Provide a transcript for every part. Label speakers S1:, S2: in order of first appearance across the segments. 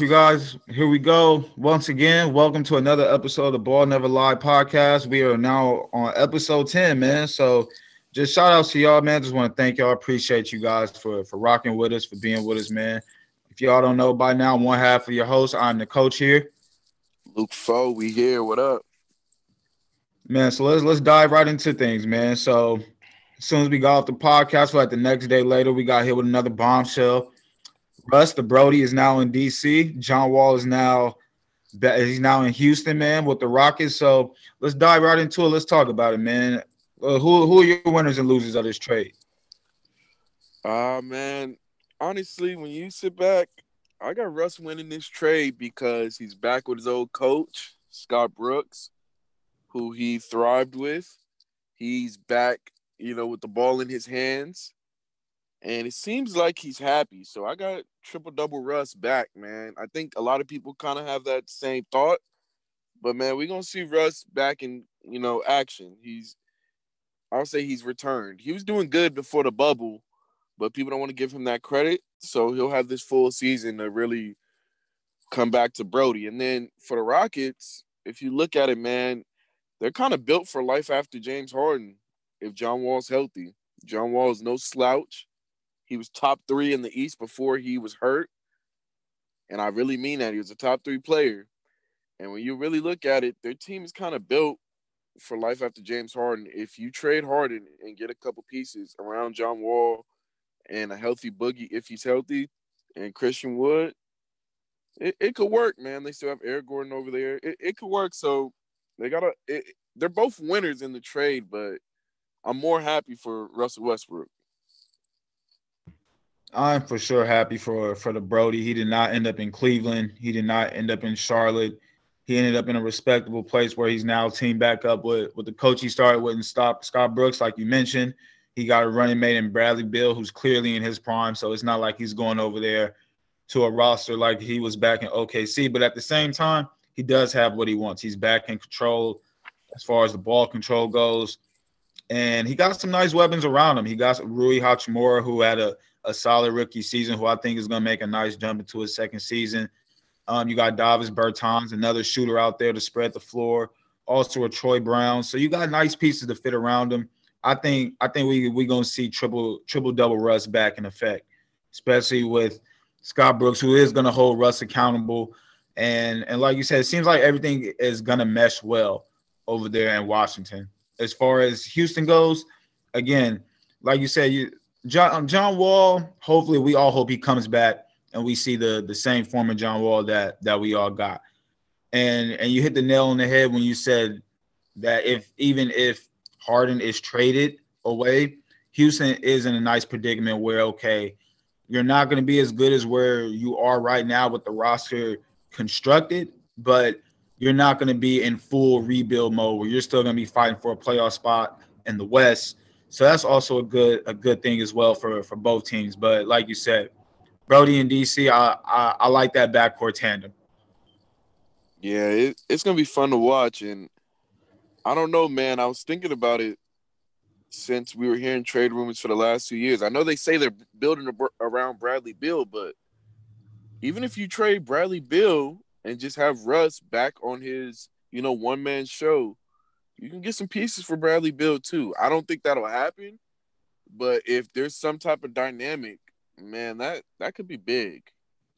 S1: You guys, here we go. Once again, welcome to another episode of the Ball Never Lie podcast. We are now on episode 10, man. So just shout outs to y'all, man. Just want to thank y'all. Appreciate you guys for for rocking with us, for being with us, man. If y'all don't know by now, one half of your host, I'm the coach here.
S2: Luke Foe, we here. What up?
S1: Man, so let's let's dive right into things, man. So as soon as we got off the podcast, like the next day later, we got hit with another bombshell. Russ, the Brodie is now in DC. John Wall is now he's now in Houston, man, with the Rockets. So let's dive right into it. Let's talk about it, man. Uh, who who are your winners and losers of this trade?
S2: Uh man, honestly, when you sit back, I got Russ winning this trade because he's back with his old coach, Scott Brooks, who he thrived with. He's back, you know, with the ball in his hands and it seems like he's happy. So I got triple double Russ back, man. I think a lot of people kind of have that same thought, but man, we're gonna see Russ back in you know action. He's, I'll say he's returned. He was doing good before the bubble, but people don't want to give him that credit. So he'll have this full season to really come back to Brodie. And then for the Rockets, if you look at it, man, they're kind of built for life after James Harden. If John Wall's healthy, John Wall is no slouch. He was top three in the East before he was hurt. And I really mean that. He was a top three player. And when you really look at it, their team is kind of built for life after James Harden. If you trade Harden and get a couple pieces around John Wall and a healthy Boogie, if he's healthy, and Christian Wood, it, it could work, man. They still have Eric Gordon over there. It, it could work. So they got to, they're both winners in the trade, but I'm more happy for Russell Westbrook.
S1: I'm for sure happy for for the Brodie. He did not end up in Cleveland. He did not end up in Charlotte. He ended up in a respectable place where he's now team back up with with the coach he started with and stop Scott Brooks, like you mentioned. He got a running mate in Bradley Beal, who's clearly in his prime. So it's not like he's going over there to a roster like he was back in OKC. But at the same time, he does have what he wants. He's back in control as far as the ball control goes. And he got some nice weapons around him. He got Rui Hachimura, who had a a solid rookie season, who I think is going to make a nice jump into his second season. Um, you got Davis Bertans, another shooter out there to spread the floor. Also a Troy Brown. So you got nice pieces to fit around him. I think I think we we gonna see triple triple double Russ back in effect, especially with Scott Brooks, who is gonna hold Russ accountable. And and like you said, it seems like everything is gonna mesh well over there in Washington. As far as Houston goes, again, like you said, you John um, John Wall. Hopefully, we all hope he comes back and we see the the same form of John Wall that that we all got. And and you hit the nail on the head when you said that if even if Harden is traded away, Houston is in a nice predicament where okay, you're not going to be as good as where you are right now with the roster constructed, but you're not going to be in full rebuild mode where you're still going to be fighting for a playoff spot in the West so that's also a good a good thing as well for for both teams. But like you said, Brodie and DC, I I, I like that backcourt tandem.
S2: Yeah, it, it's gonna be fun to watch, and I don't know, man. I was thinking about it since we were hearing trade rumors for the last two years. I know they say they're building around Bradley Beal, but even if you trade Bradley Beal and just have Russ back on his, you know, one man show, you can get some pieces for Bradley Beal too. I don't think that'll happen, but if there's some type of dynamic, man, that that could be big.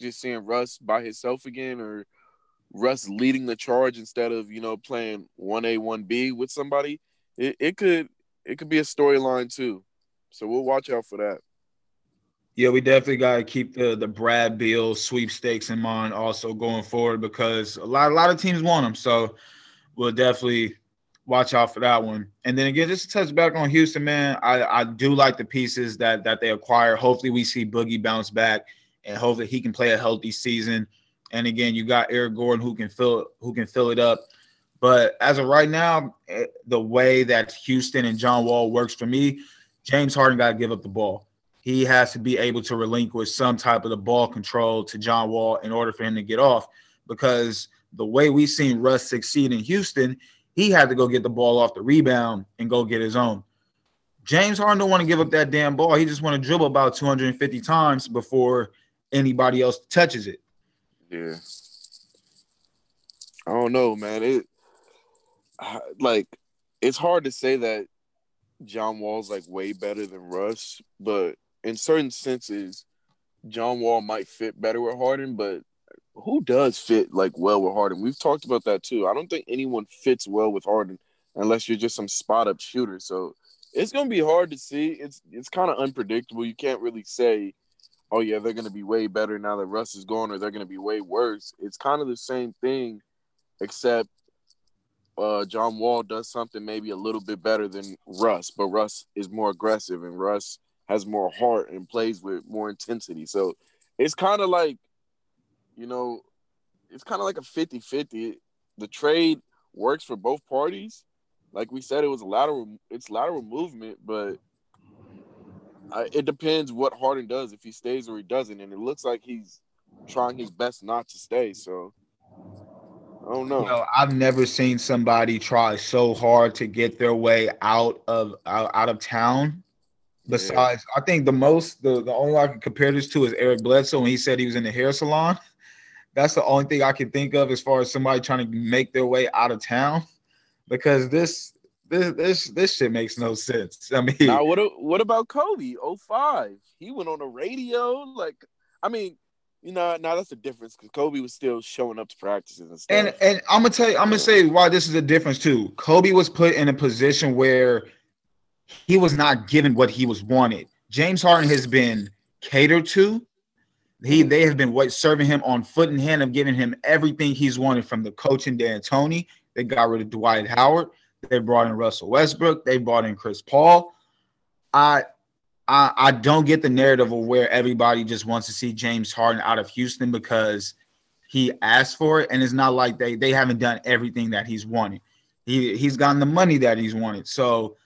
S2: Just seeing Russ by himself again, or Russ leading the charge instead of you know playing one A one B with somebody, it, it could it could be a storyline too. So we'll watch out for that.
S1: Yeah, we definitely got to keep the the Brad Beal sweepstakes in mind also going forward because a lot a lot of teams want him. So we'll definitely watch out for that one. And then again, just to touch back on Houston, man, I, I do like the pieces that that they acquire. Hopefully, we see Boogie bounce back, and hopefully he can play a healthy season. And again, you got Eric Gordon who can fill who can fill it up. But as of right now, eh, the way that Houston and John Wall works for me, James Harden got to give up the ball. He has to be able to relinquish some type of the ball control to John Wall in order for him to get off. Because the way we've seen Russ succeed in Houston, he had to go get the ball off the rebound and go get his own. James Harden don't want to give up that damn ball. He just want to dribble about 250 times before anybody else touches it.
S2: Yeah. I don't know, man. It like it's hard to say that John Wall's like way better than Russ, but in certain senses, John Wall might fit better with Harden, but who does fit like well with Harden? We've talked about that too. I don't think anyone fits well with Harden unless you're just some spot up shooter. So it's gonna be hard to see. It's it's kind of unpredictable. You can't really say, oh yeah, they're gonna be way better now that Russ is gone, or they're gonna be way worse. It's kind of the same thing, except uh, John Wall does something maybe a little bit better than Russ, but Russ is more aggressive and Russ has more heart and plays with more intensity. So it's kind of like, you know, it's kind of like a 50 50. The trade works for both parties. Like we said, it was a lateral, it's lateral movement, but I, it depends what Harden does if he stays or he doesn't. And it looks like he's trying his best not to stay. So I don't know. You know.
S1: I've never seen somebody try so hard to get their way out of out, out of town. Besides, yeah. I think the most the, the only I can compare this to is Eric Bledsoe when he said he was in the hair salon. That's the only thing I can think of as far as somebody trying to make their way out of town. Because this this this this shit makes no sense. I mean,
S2: now what what about Kobe? 05. He went on the radio. Like, I mean, you know, now that's the difference because Kobe was still showing up to practices and stuff.
S1: And and I'm gonna tell you, I'm gonna say why this is a difference too. Kobe was put in a position where he was not given what he was wanted. James Harden has been catered to. He they have been serving him on foot and hand of giving him everything he's wanted from the coach and D'Antoni. They got rid of Dwight Howard. They brought in Russell Westbrook. They brought in Chris Paul. I I, I don't get the narrative of where everybody just wants to see James Harden out of Houston because he asked for it, and it's not like they they haven't done everything that he's wanted. He he's gotten the money that he's wanted. So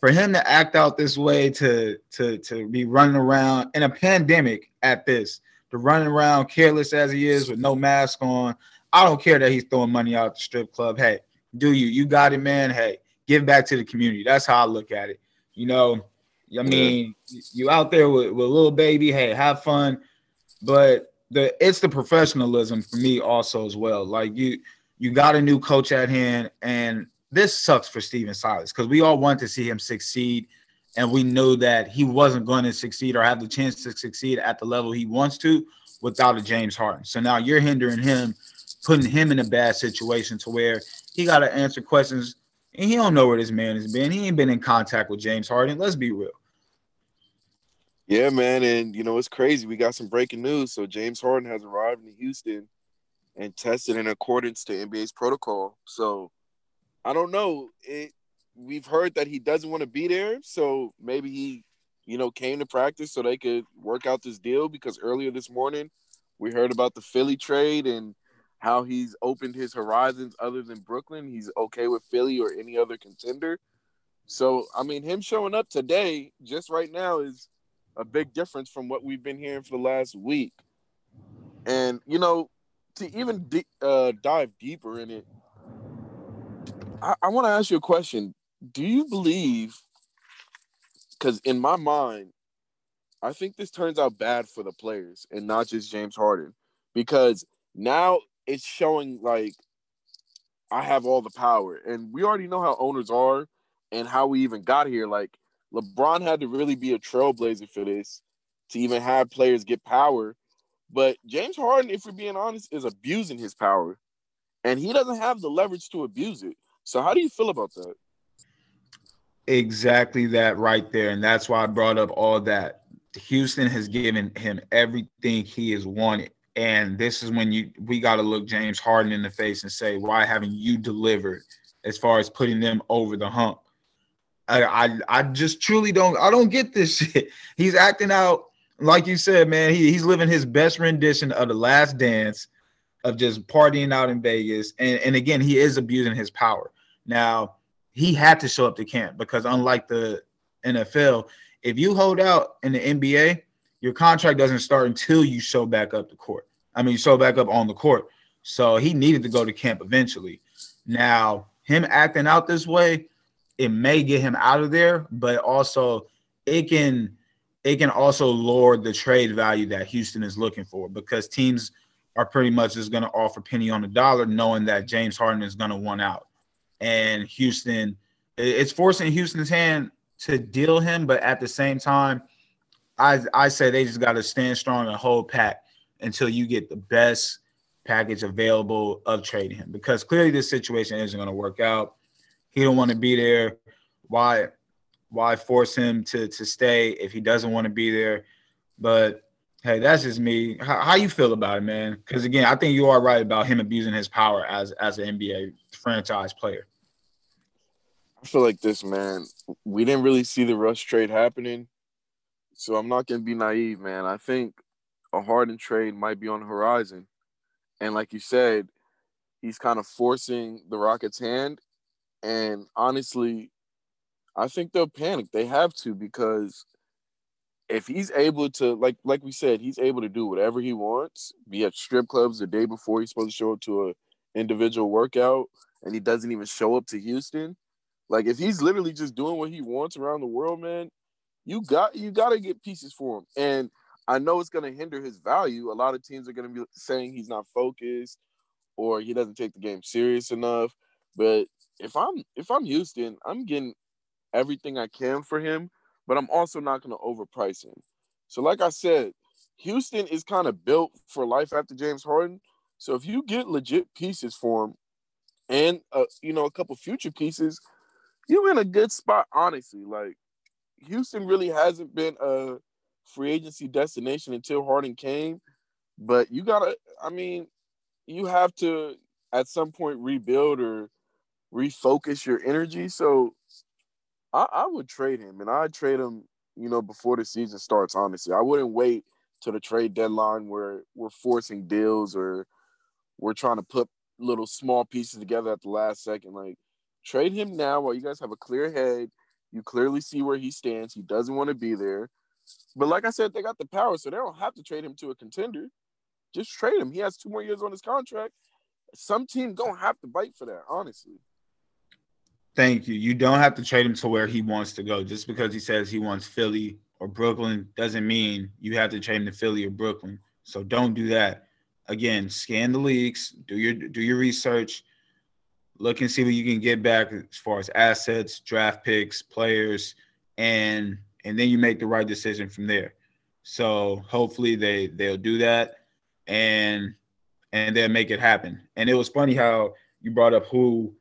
S1: for him to act out this way, to to to be running around in a pandemic at this, to running around careless as he is with no mask on, I don't care that he's throwing money out the strip club. Hey, do you? You got it, man. Hey, give back to the community. That's how I look at it. You know, I mean, yeah. you out there with, with little baby, hey, have fun. But the it's the professionalism for me also as well. Like you you got a new coach at hand, and this sucks for Stephen Silas because we all want to see him succeed. And we know that he wasn't going to succeed or have the chance to succeed at the level he wants to without a James Harden. So now you're hindering him, putting him in a bad situation to where he got to answer questions and he don't know where this man has been. He ain't been in contact with James Harden. Let's be real.
S2: Yeah, man, and you know it's crazy. We got some breaking news. So James Harden has arrived in Houston and tested in accordance to NBA's protocol. So I don't know. It we've heard that he doesn't want to be there, so maybe he, you know, came to practice so they could work out this deal because earlier this morning we heard about the Philly trade and how he's opened his horizons other than Brooklyn. He's okay with Philly or any other contender. So, I mean, him showing up today, just right now, is a big difference from what we've been hearing for the last week. And, you know, to even uh, dive deeper in it, I, I want to ask you a question. Do you believe, because in my mind, I think this turns out bad for the players and not just James Harden because now it's showing like I have all the power. And we already know how owners are and how we even got here. Like LeBron had to really be a trailblazer for this to even have players get power. But James Harden, if we're being honest, is abusing his power. And he doesn't have the leverage to abuse it. So how do you feel about that?
S1: Exactly that right there. And that's why I brought up all that. Houston has given him everything he has wanted. And this is when you we got to look James Harden in the face and say, why haven't you delivered as far as putting them over the hump? I, I, I just truly don't I don't get this shit. He's acting out like you said, man. He, he's living his best rendition of the Last Dance, of just partying out in Vegas, and and again, he is abusing his power. Now he had to show up to camp because unlike the NFL, if you hold out in the NBA, your contract doesn't start until you show back up the court. I mean, you show back up on the court. So he needed to go to camp eventually. Now, him acting out this way, it may get him out of there, but also it can it can also lower the trade value that Houston is looking for because teams are pretty much just going to offer penny on the dollar, knowing that James Harden is going to want out. And Houston, it's forcing Houston's hand to deal him, but at the same time, I I say they just got to stand strong and hold pat until you get the best package available of trading him because clearly this situation isn't going to work out. He don't want to be there. Why why force him to to stay if he doesn't want to be there? But hey, that's just me. How, how you feel about it, man? Because again, I think you are right about him abusing his power as as an NBA franchise player.
S2: I feel like this, man. We didn't really see the rush trade happening, so I'm not gonna be naive, man. I think a Harden trade might be on the horizon. And like you said, he's kind of forcing the Rockets' hand. And honestly, I think they'll panic. They have to because if he's able to, like like we said, he's able to do whatever he wants. Be at strip clubs the day before he's supposed to show up to a individual workout, and he doesn't even show up to Houston. Like if he's literally just doing what he wants around the world, man, you got you got to get pieces for him. And I know it's going to hinder his value. A lot of teams are going to be saying he's not focused or he doesn't take the game serious enough. But if I'm if I'm Houston, I'm getting everything I can for him, but I'm also not going to overprice him. So like I said, Houston is kind of built for life after James Harden. So if you get legit pieces for him and uh, you know a couple future pieces, you're in a good spot honestly. Like Houston really hasn't been a free agency destination until Harden came. But you gotta, I mean, you have to at some point rebuild or refocus your energy. So I, I would trade him, and I'd trade him, you know, before the season starts. Honestly, I wouldn't wait to the trade deadline where we're forcing deals or we're trying to put little small pieces together at the last second. Like trade him now while you guys have a clear head. You clearly see where he stands. He doesn't want to be there. But like I said, they got the power, so they don't have to trade him to a contender. Just trade him. He has two more years on his contract. Some team don't have to bite for that, honestly.
S1: Thank you. You don't have to trade him to where he wants to go. Just because he says he wants Philly or Brooklyn doesn't mean you have to trade him to Philly or Brooklyn. So don't do that. Again, scan the leaks, do your do your research, look and see what you can get back as far as assets, draft picks, players, and and then you make the right decision from there. So hopefully they they'll do that and and they'll make it happen. And it was funny how you brought up who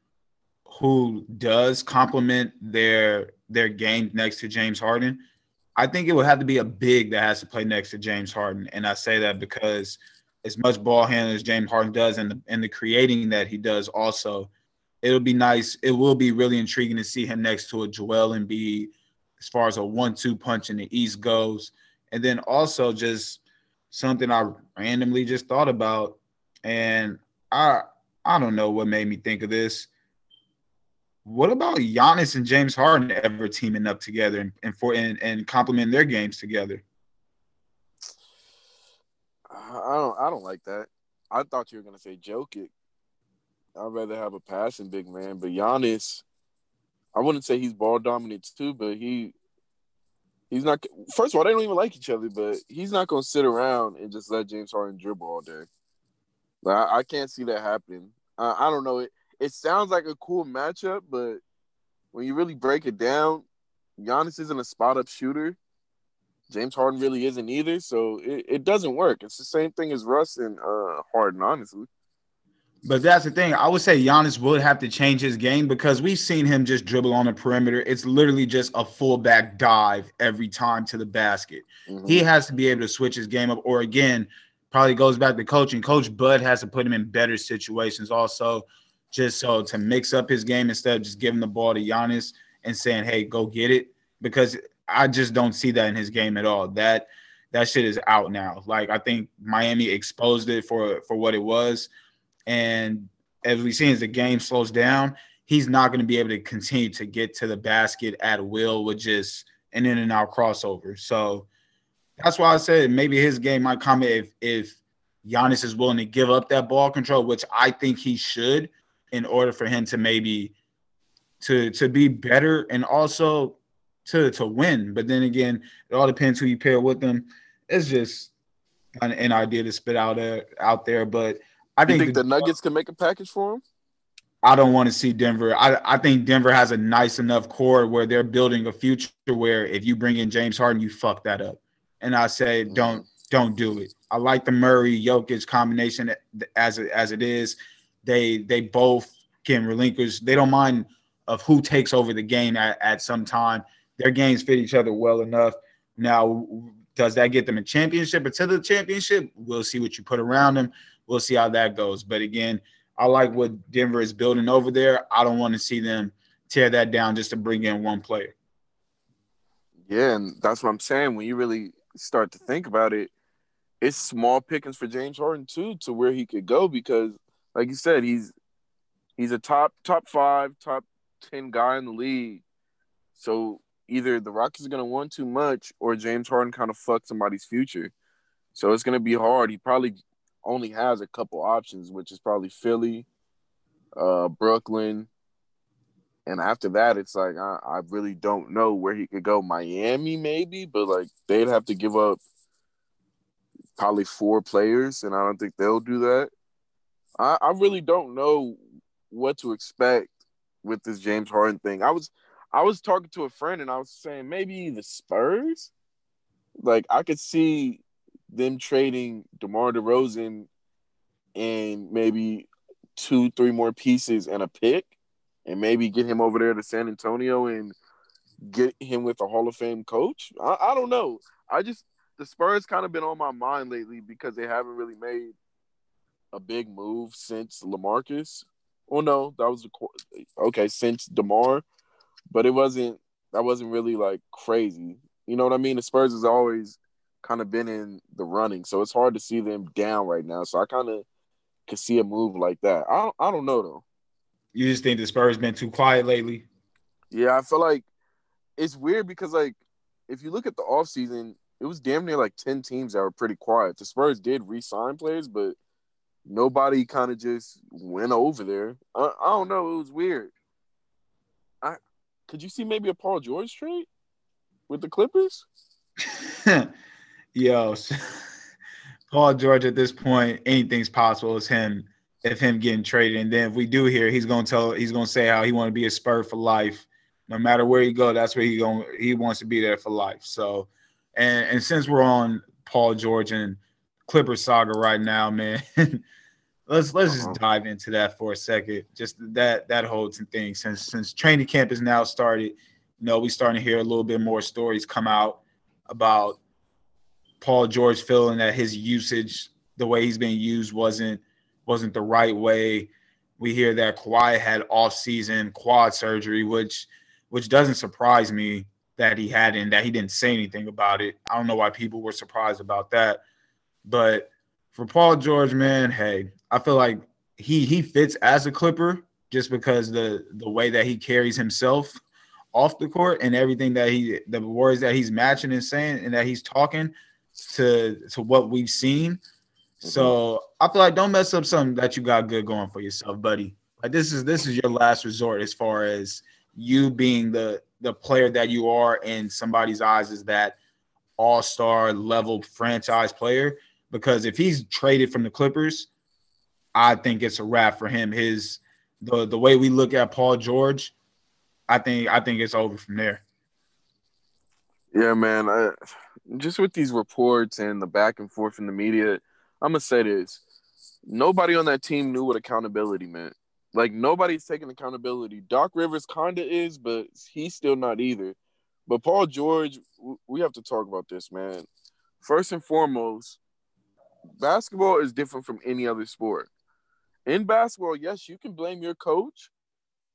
S1: who does complement their their game next to James Harden. I think it would have to be a big that has to play next to James Harden. And I say that because as much ball handling as James Harden does and the and the creating that he does also, it'll be nice. It will be really intriguing to see him next to a Joel Embiid as far as a one-two punch in the East goes. And then also just something I randomly just thought about, and I I don't know what made me think of this. What about Giannis and James Harden ever teaming up together and, and for and, and complementing their games together?
S2: I don't I don't like that. I thought you were gonna say Jokic. I'd rather have a passing big man, but Giannis, I wouldn't say he's ball dominant too, but he he's not. First of all, they don't even like each other, but he's not gonna sit around and just let James Harden dribble all day. Like I, I can't see that happening. I, I don't know. It it sounds like a cool matchup, but when you really break it down, Giannis isn't a spot up shooter. James Harden really isn't either, so it, it doesn't work. It's the same thing as Russ and uh, Harden, honestly.
S1: But that's the thing. I would say Giannis would have to change his game because we've seen him just dribble on the perimeter. It's literally just a fullback dive every time to the basket. Mm-hmm. He has to be able to switch his game up, or again, probably goes back to coaching. Coach Bud has to put him in better situations also, just so to mix up his game instead of just giving the ball to Giannis and saying, "Hey, go get it." Because I just don't see that in his game at all. That that shit is out now. Like I think Miami exposed it for for what it was and as we see as the game slows down, he's not going to be able to continue to get to the basket at will with just an in and out crossover. So that's why I said maybe his game might come if if Giannis is willing to give up that ball control, which I think he should, in order for him to maybe to to be better and also to to win. But then again, it all depends who you pair with them. It's just kind of an idea to spit out there out there. But I think,
S2: think the, the, Nuggets can make a package for him.
S1: I don't want to see Denver. I, I think Denver has a nice enough core where they're building a future where if you bring in James Harden, you fuck that up. And I say, mm-hmm. don't don't do it. I like the Murray Jokic combination as it, as it is. They they both can relinquish. They don't mind of who takes over the game at, at some time. Their games fit each other well enough. Now, does that get them a championship or to the championship? We'll see what you put around them. We'll see how that goes. But again, I like what Denver is building over there. I don't want to see them tear that down just to bring in one player.
S2: Yeah, and that's what I'm saying. When you really start to think about it, it's small pickings for James Harden too to where he could go because, like you said, he's he's a top top five, top ten guy in the league. So either the Rockets are gonna want too much or James Harden kind of fucked somebody's future. So it's gonna be hard. He probably only has a couple options, which is probably Philly, uh, Brooklyn, and after that, it's like I, I really don't know where he could go. Miami, maybe, but like they'd have to give up probably four players, and I don't think they'll do that. I, I really don't know what to expect with this James Harden thing. I was I was talking to a friend and I was saying maybe the Spurs. Like I could see them trading DeMar DeRozan and maybe two, three more pieces and a pick, and maybe get him over there to San Antonio and get him with a Hall of Fame coach. I, I don't know. I just the Spurs kind of been on my mind lately because they haven't really made a big move since LaMarcus. Oh no, that was a, okay since Demar, but it wasn't. That wasn't really like crazy. You know what I mean? The Spurs has always kind of been in the running, so it's hard to see them down right now. So I kind of could see a move like that. I don't, I don't know though.
S1: You just think the Spurs been too quiet lately?
S2: Yeah, I feel like it's weird because like if you look at the offseason, it was damn near like 10 teams that were pretty quiet. The Spurs did re-sign players, but nobody kind of just went over there. I, I, don't know. It was weird. Could you see maybe a Paul George trade with the Clippers?
S1: Yo, Paul George at this point, anything's possible. Is him if him getting traded, and then if we do here, he's gonna tell, he's gonna say how he want to be a Spur for life. No matter where you go, that's where he going. He wants to be there for life. So and and since we're on Paul George and Clipper saga right now, man, let's let's just uh-huh. dive into that for a second. Just that that whole thing. Since since training camp is now started, you know, we starting to hear a little bit more stories come out about Paul George feeling that his usage, the way he's being used, wasn't wasn't the right way. We hear that Kawhi had off-season quad surgery, which which doesn't surprise me that he had and that he didn't say anything about it. I don't know why people were surprised about that. But for Paul George, man, hey, I feel like he he fits as a Clipper just because the the way that he carries himself off the court and everything that he the words that he's matching and saying and that he's talking to to what we've seen. Mm-hmm. So I feel like don't mess up something that you got good going for yourself, buddy. Like this is this is your last resort as far as you being the the player that you are in somebody's eyes is that all-star level franchise player because if he's traded from the Clippers, I think it's a wrap for him. His the the way we look at Paul George, I think I think it's over from there.
S2: Yeah, man. I, just with these reports and the back and forth in the media, I'm gonna say this: nobody on that team knew what accountability meant. Like nobody's taking accountability. Doc Rivers kinda is, but he's still not either. But Paul George, we have to talk about this, man. First and foremost, basketball is different from any other sport. In basketball, yes, you can blame your coach,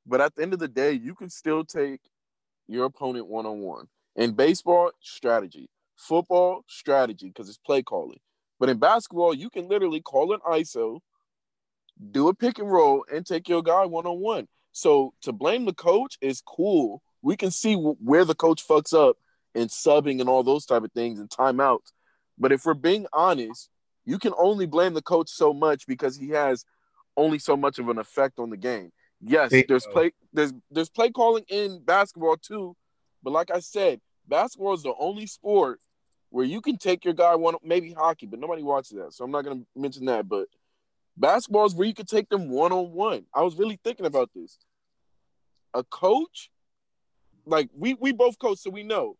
S2: but at the end of the day, you can still take your opponent one on one. In baseball, strategy. Football, strategy, because it's play calling. But in basketball, you can literally call an ISO do a pick and roll and take your guy one on one. So to blame the coach is cool. We can see where the coach fucks up and subbing and all those type of things and timeouts. But if we're being honest, you can only blame the coach so much because he has only so much of an effect on the game. Yes, there's play there's there's play calling in basketball too, but like I said, basketball is the only sport where you can take your guy one maybe hockey, but nobody watches that, so I'm not gonna mention that. But basketball is where you can take them one on one. I was really thinking about this. A coach, like we we both coach, so we know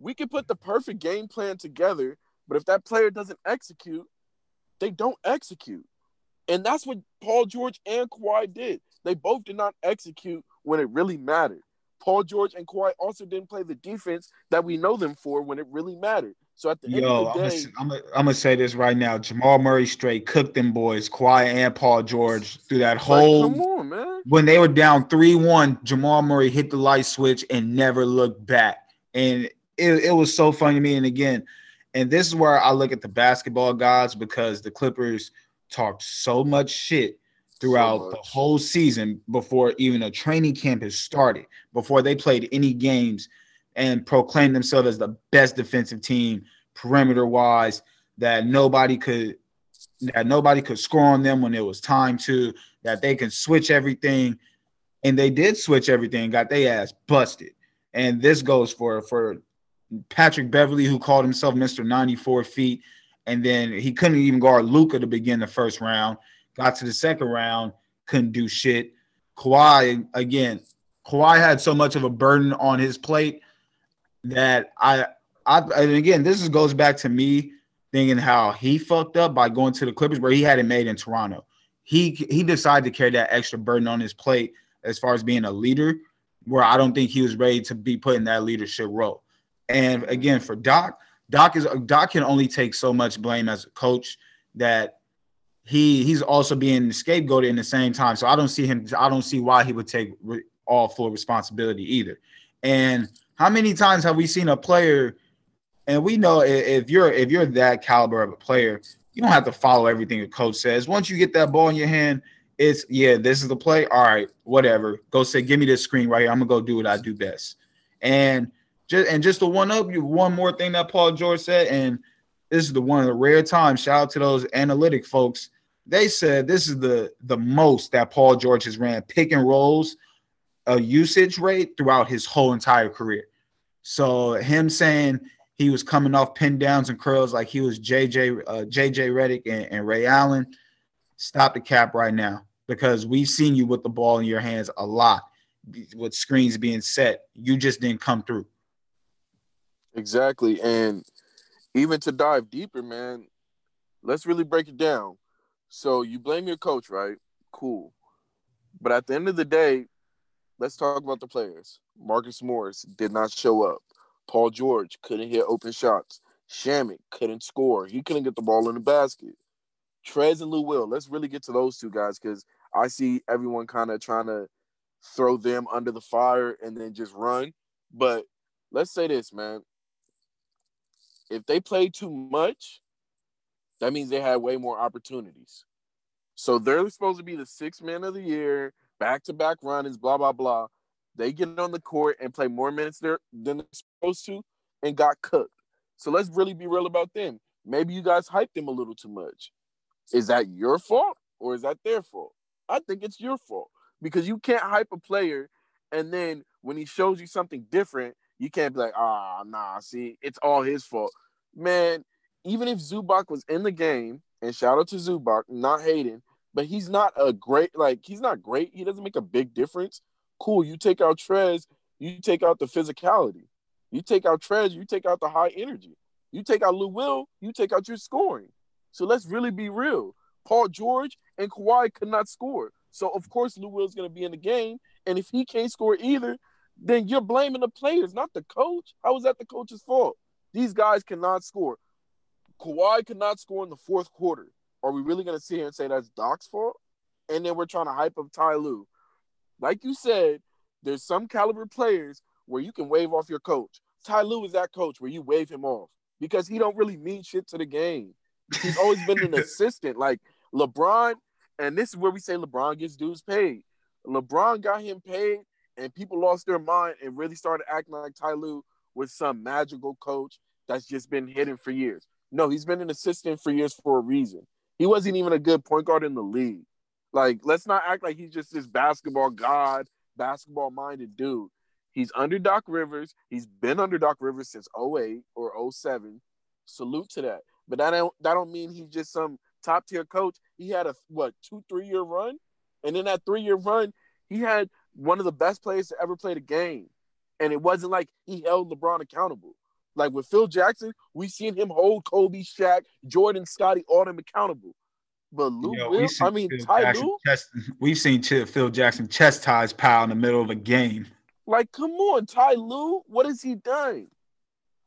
S2: we can put the perfect game plan together, but if that player doesn't execute, they don't execute. And that's what Paul George and Kawhi did. They both did not execute when it really mattered. Paul George and Kawhi also didn't play the defense that we know them for when it really mattered. So at the Yo, end of the day,
S1: I'm gonna, I'm gonna say this right now: Jamal Murray straight cooked them boys, Kawhi and Paul George through that whole.
S2: Like, come on, man!
S1: When they were down three one, Jamal Murray hit the light switch and never looked back, and it, it was so funny to me. And again, and this is where I look at the basketball gods because the Clippers talked so much shit throughout so the whole season before even a training camp has started, before they played any games and proclaimed themselves as the best defensive team perimeter wise that nobody could that nobody could score on them when it was time to that they can switch everything and they did switch everything got their ass busted and this goes for for Patrick Beverley who called himself Mr. 94 feet and then he couldn't even guard Luka to begin the first round got to the second round couldn't do shit Kawhi again Kawhi had so much of a burden on his plate that I, I and again, this is, goes back to me thinking how he fucked up by going to the Clippers where he had it made in Toronto. He he decided to carry that extra burden on his plate as far as being a leader, where I don't think he was ready to be put in that leadership role. And again, for Doc, Doc is Doc can only take so much blame as a coach that he he's also being scapegoated in the same time. So I don't see him. I don't see why he would take all full responsibility either. And how many times have we seen a player? And we know if you're if you're that caliber of a player, you don't have to follow everything a coach says. Once you get that ball in your hand, it's yeah, this is the play. All right, whatever. Go say, give me this screen right here. I'm gonna go do what I do best. And just and just to one up you, one more thing that Paul George said, and this is the one of the rare times. Shout out to those analytic folks. They said this is the the most that Paul George has ran pick and rolls a usage rate throughout his whole entire career. So him saying he was coming off pin downs and curls like he was JJ uh, JJ Redick and, and Ray Allen, stop the cap right now because we've seen you with the ball in your hands a lot with screens being set. You just didn't come through.
S2: Exactly. And even to dive deeper, man, let's really break it down. So you blame your coach, right? Cool. But at the end of the day, let's talk about the players. Marcus Morris did not show up. Paul George couldn't hit open shots. Shamet couldn't score. He couldn't get the ball in the basket. Trez and Lou Will. Let's really get to those two guys because I see everyone kind of trying to throw them under the fire and then just run. But let's say this, man. If they play too much, that means they had way more opportunities. So they're supposed to be the six men of the year back to back runnings, blah, blah, blah. They get on the court and play more minutes there than they're supposed to and got cooked. So let's really be real about them. Maybe you guys hyped them a little too much. Is that your fault or is that their fault? I think it's your fault because you can't hype a player and then when he shows you something different, you can't be like, ah, nah, see, it's all his fault. Man, even if Zubac was in the game, and shout out to Zubac, not hating, but he's not a great like he's not great. He doesn't make a big difference. Cool, you take out Trez, you take out the physicality. You take out Trez, you take out the high energy. You take out Lou Will, you take out your scoring. So let's really be real. Paul George and Kawhi could not score. So of course Lou Will's gonna be in the game. And if he can't score either, then you're blaming the players, not the coach. How is that the coach's fault? These guys cannot score. Kawhi cannot score in the fourth quarter are we really going to sit here and say that's Doc's fault? And then we're trying to hype up Ty Lue. Like you said, there's some caliber players where you can wave off your coach. Ty Lue is that coach where you wave him off because he don't really mean shit to the game. He's always been an assistant. Like LeBron, and this is where we say LeBron gets dues paid. LeBron got him paid, and people lost their mind and really started acting like Ty Lue was some magical coach that's just been hidden for years. No, he's been an assistant for years for a reason. He wasn't even a good point guard in the league. Like, let's not act like he's just this basketball god, basketball minded dude. He's under Doc Rivers. He's been under Doc Rivers since 08 or 07. Salute to that. But that don't that don't mean he's just some top tier coach. He had a what two three year run, and in that three year run, he had one of the best players to ever play the game, and it wasn't like he held LeBron accountable. Like with Phil Jackson, we seen him hold Kobe, Shaq, Jordan, Scottie, all them accountable. But Lou, you know, Will, I mean Phil Ty Jackson
S1: Lue, chest, we've seen Phil Jackson chastise Pau in the middle of a game.
S2: Like, come on, Ty Lue, what has he done?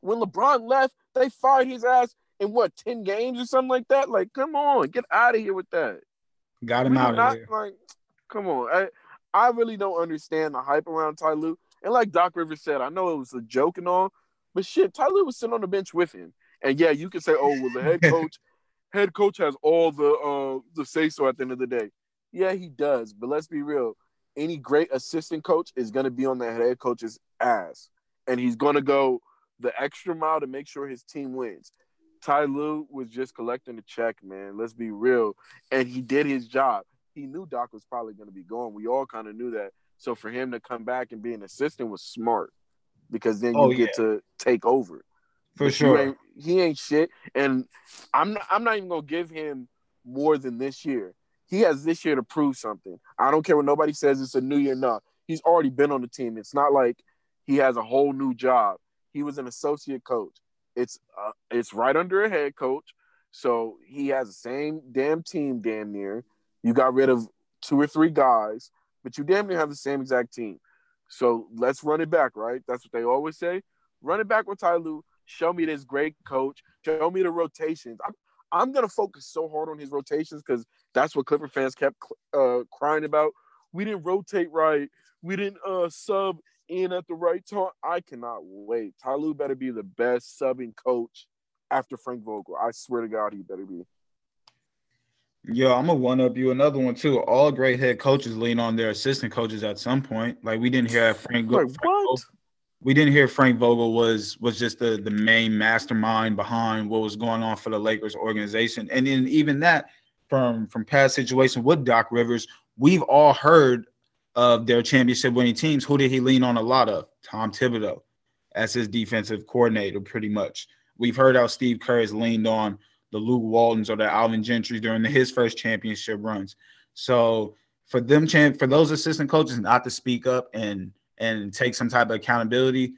S2: When LeBron left, they fired his ass in what ten games or something like that. Like, come on, get out of here with that.
S1: Got him we out of here.
S2: Like, come on, I I really don't understand the hype around Ty Lue. And like Doc Rivers said, I know it was a joke and all, but shit, Ty Lue was sitting on the bench with him. And yeah, you can say, oh, well, the head coach, head coach has all the uh the say so at the end of the day. Yeah, he does. But let's be real. Any great assistant coach is gonna be on the head coach's ass. And he's gonna go the extra mile to make sure his team wins. Ty Lue was just collecting the check, man. Let's be real. And he did his job. He knew Doc was probably going to be gone. We all kind of knew that. So for him to come back and be an assistant was smart because then you oh, get to take over.
S1: For but sure.
S2: Ain't, he ain't shit. And I'm not, I'm not even going to give him more than this year. He has this year to prove something. I don't care what nobody says it's a new year. No, he's already been on the team. It's not like he has a whole new job. He was an associate coach. It's uh, it's right under a head coach, so he has the same damn team. Damn near, you got rid of two or three guys, but you damn near have the same exact team. So let's run it back, right? That's what they always say. Run it back with Ty Lue. Show me this great coach. Show me the rotations. I'm, I'm gonna focus so hard on his rotations because that's what Clipper fans kept uh, crying about. We didn't rotate right. We didn't uh, sub in at the right time. I cannot wait. Ty Lue better be the best subbing coach after Frank Vogel. I swear to God, he better be.
S1: Yo, I'm gonna one up you another one too. All great head coaches lean on their assistant coaches at some point. Like we didn't hear Frank. Wait, Frank? Vogel, we didn't hear Frank Vogel was was just the the main mastermind behind what was going on for the Lakers organization, and then even that from from past situations with Doc Rivers, we've all heard of their championship winning teams, who did he lean on a lot of? Tom Thibodeau as his defensive coordinator, pretty much. We've heard how Steve Kerr has leaned on the Luke Waltons or the Alvin Gentry during the, his first championship runs. So for them, champ, for those assistant coaches not to speak up and and take some type of accountability,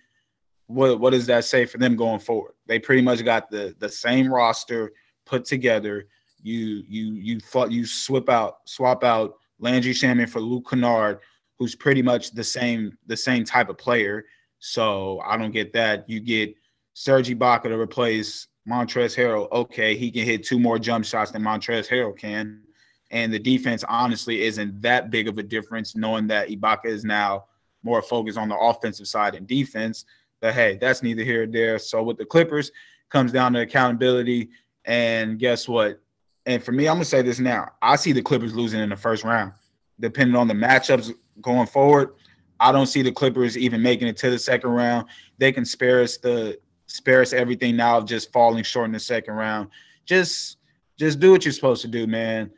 S1: what what does that say for them going forward? They pretty much got the the same roster put together. You you you fought you swap out swap out Landry Shamet for Luke Kennard, who's pretty much the same the same type of player. So I don't get that. You get Serge Ibaka to replace Montrezl Harrell. Okay, he can hit two more jump shots than Montrezl Harrell can. And the defense honestly isn't that big of a difference, knowing that Ibaka is now more focused on the offensive side and defense. But hey, that's neither here or there. So with the Clippers, comes down to accountability. And guess what? And for me, I'm gonna say this now. I see the Clippers losing in the first round, depending on the matchups going forward. I don't see the Clippers even making it to the second round. They can spare us the spare us everything now of just falling short in the second round. Just just do what you're supposed to do, man.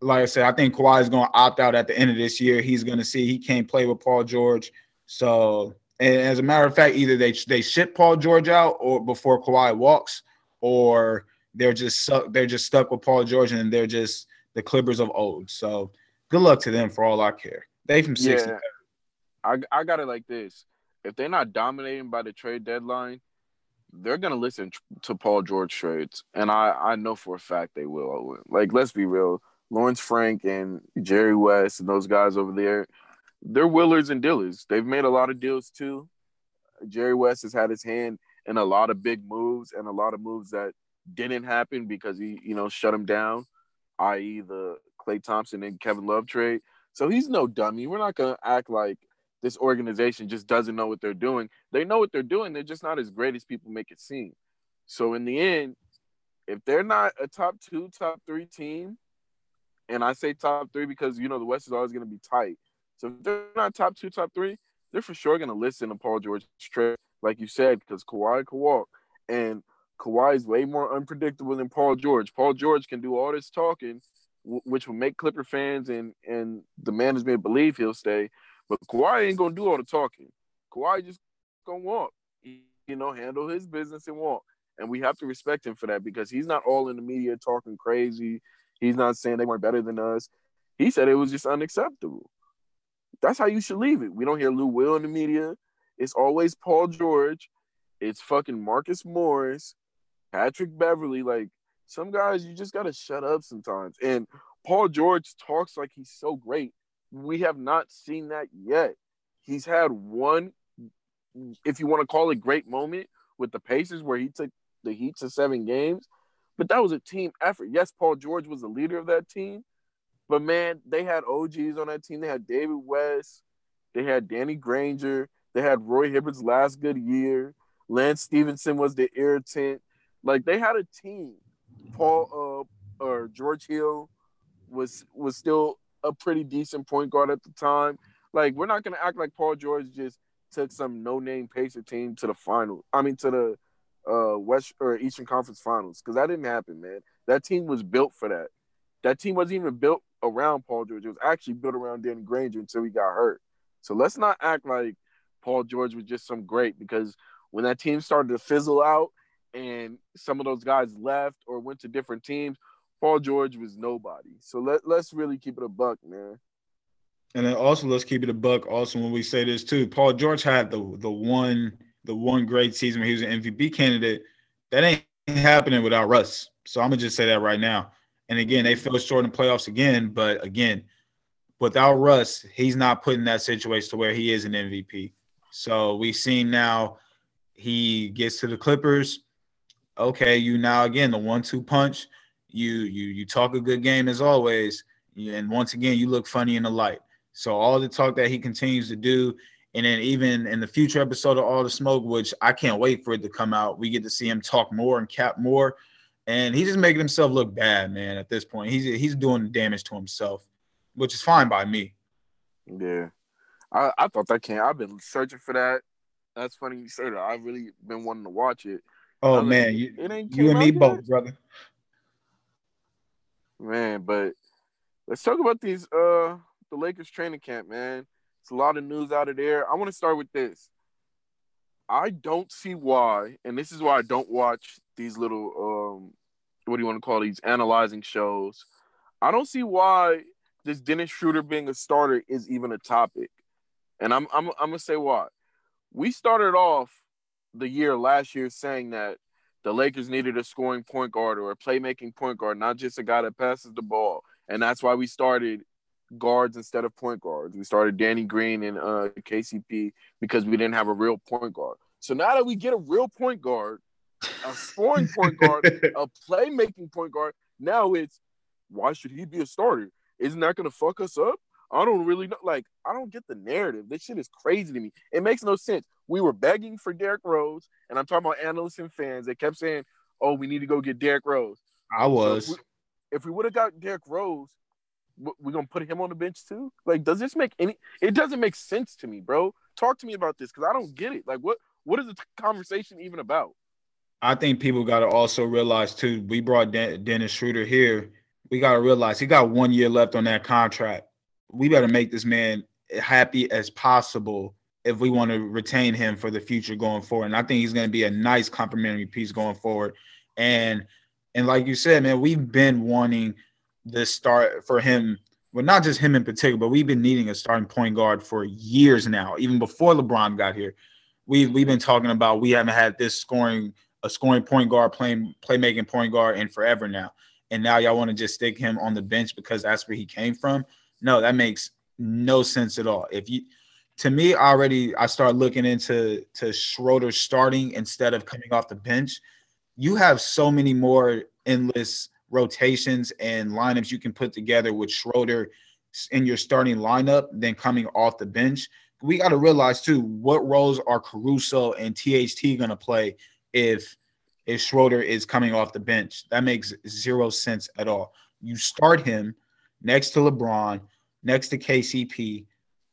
S1: Like I said, I think Kawhi is going to opt out at the end of this year. He's going to see he can't play with Paul George. So, and as a matter of fact, either they they ship Paul George out or before Kawhi walks, or they're just they're just stuck with Paul George and they're just the Clippers of old. So good luck to them for all I care. They from sixty. Yeah,
S2: I I got it like this: if they're not dominating by the trade deadline, they're gonna listen to Paul George trades, and I I know for a fact they will. Like let's be real, Lawrence Frank and Jerry West and those guys over there, they're willers and dealers. They've made a lot of deals too. Jerry West has had his hand in a lot of big moves and a lot of moves that didn't happen because he, you know, shut him down, i.e., the Klay Thompson and Kevin Love trade. So he's no dummy. We're not gonna act like this organization just doesn't know what they're doing. They know what they're doing. They're just not as great as people make it seem. So in the end, if they're not a top two, top three team, and I say top three because you know the West is always going to be tight. So if they're not top two, top three, they're for sure going to listen to Paul George's trade, like you said, because Kawhi can walk. And Kawhi is way more unpredictable than Paul George. Paul George can do all this talking, w- which will make Clipper fans and and the management believe he'll stay. But Kawhi ain't gonna do all the talking. Kawhi just gonna walk, you know, handle his business and walk. and we have to respect him for that because he's not all in the media talking crazy. He's not saying they weren't better than us. He said it was just unacceptable. That's how you should leave it. We don't hear Lou Will in the media. It's always Paul George. It's fucking Marcus Morris, Patrick Beverley. Like some guys, you just gotta shut up sometimes. And Paul George talks like he's so great. We have not seen that yet. He's had one, if you want to call it great moment, with the Pacers where he took the Heat to seven games. But that was a team effort. Yes, Paul George was the leader of that team, but man, they had OGs on that team. They had David West, they had Danny Granger, they had Roy Hibbert's last good year. Lance Stephenson was the irritant. Like they had a team. Paul uh, or George Hill was was still a pretty decent point guard at the time. Like we're not gonna act like Paul George just took some no name Pacer team to the final. I mean to the uh West or Eastern Conference Finals because that didn't happen, man. That team was built for that. That team wasn't even built around Paul George. It was actually built around Danny Granger until he got hurt. So let's not act like Paul George was just some great because when that team started to fizzle out and some of those guys left or went to different teams, Paul George was nobody. So let, let's really keep it a buck, man.
S1: And then also let's keep it a buck. Also, when we say this too, Paul George had the the one the one great season where he was an MVP candidate. That ain't happening without Russ. So I'm gonna just say that right now. And again, they fell short in the playoffs again. But again, without Russ, he's not put in that situation to where he is an MVP. So we've seen now he gets to the Clippers. Okay, you now again the one-two punch. You you you talk a good game as always, and once again you look funny in the light. So all the talk that he continues to do, and then even in the future episode of All the Smoke, which I can't wait for it to come out, we get to see him talk more and cap more. And he's just making himself look bad, man. At this point, he's he's doing damage to himself, which is fine by me.
S2: Yeah, I, I thought that came. I've been searching for that. That's funny you said that. I've really been wanting to watch it.
S1: Oh man, like, you, you and me yet? both, brother.
S2: Man, but let's talk about these uh the Lakers training camp, man. It's a lot of news out of there. I want to start with this. I don't see why, and this is why I don't watch these little um what do you want to call these analyzing shows. I don't see why this Dennis Schroeder being a starter is even a topic. And I'm I'm I'm gonna say why. We started off the year last year saying that the Lakers needed a scoring point guard or a playmaking point guard, not just a guy that passes the ball. And that's why we started guards instead of point guards. We started Danny Green and uh, KCP because we didn't have a real point guard. So now that we get a real point guard, a scoring point guard, a playmaking point guard, now it's why should he be a starter? Isn't that going to fuck us up? I don't really know. Like, I don't get the narrative. This shit is crazy to me. It makes no sense. We were begging for Derrick Rose, and I'm talking about analysts and fans. They kept saying, "Oh, we need to go get Derrick Rose."
S1: I was.
S2: So if we, we would have got Derrick Rose, we're gonna put him on the bench too? Like, does this make any? It doesn't make sense to me, bro. Talk to me about this because I don't get it. Like, what what is the conversation even about?
S1: I think people got to also realize too. We brought Den- Dennis Schroeder here. We got to realize he got one year left on that contract. We better make this man happy as possible if we want to retain him for the future going forward. And I think he's going to be a nice complementary piece going forward. And and like you said, man, we've been wanting this start for him. Well, not just him in particular, but we've been needing a starting point guard for years now, even before LeBron got here. We've we've been talking about we haven't had this scoring a scoring point guard playing playmaking point guard in forever now. And now y'all want to just stick him on the bench because that's where he came from. No, that makes no sense at all. If you to me already I start looking into to Schroeder starting instead of coming off the bench. You have so many more endless rotations and lineups you can put together with Schroeder in your starting lineup than coming off the bench. We got to realize too what roles are Caruso and THT going to play if if Schroeder is coming off the bench. That makes zero sense at all. You start him next to LeBron, next to KCP,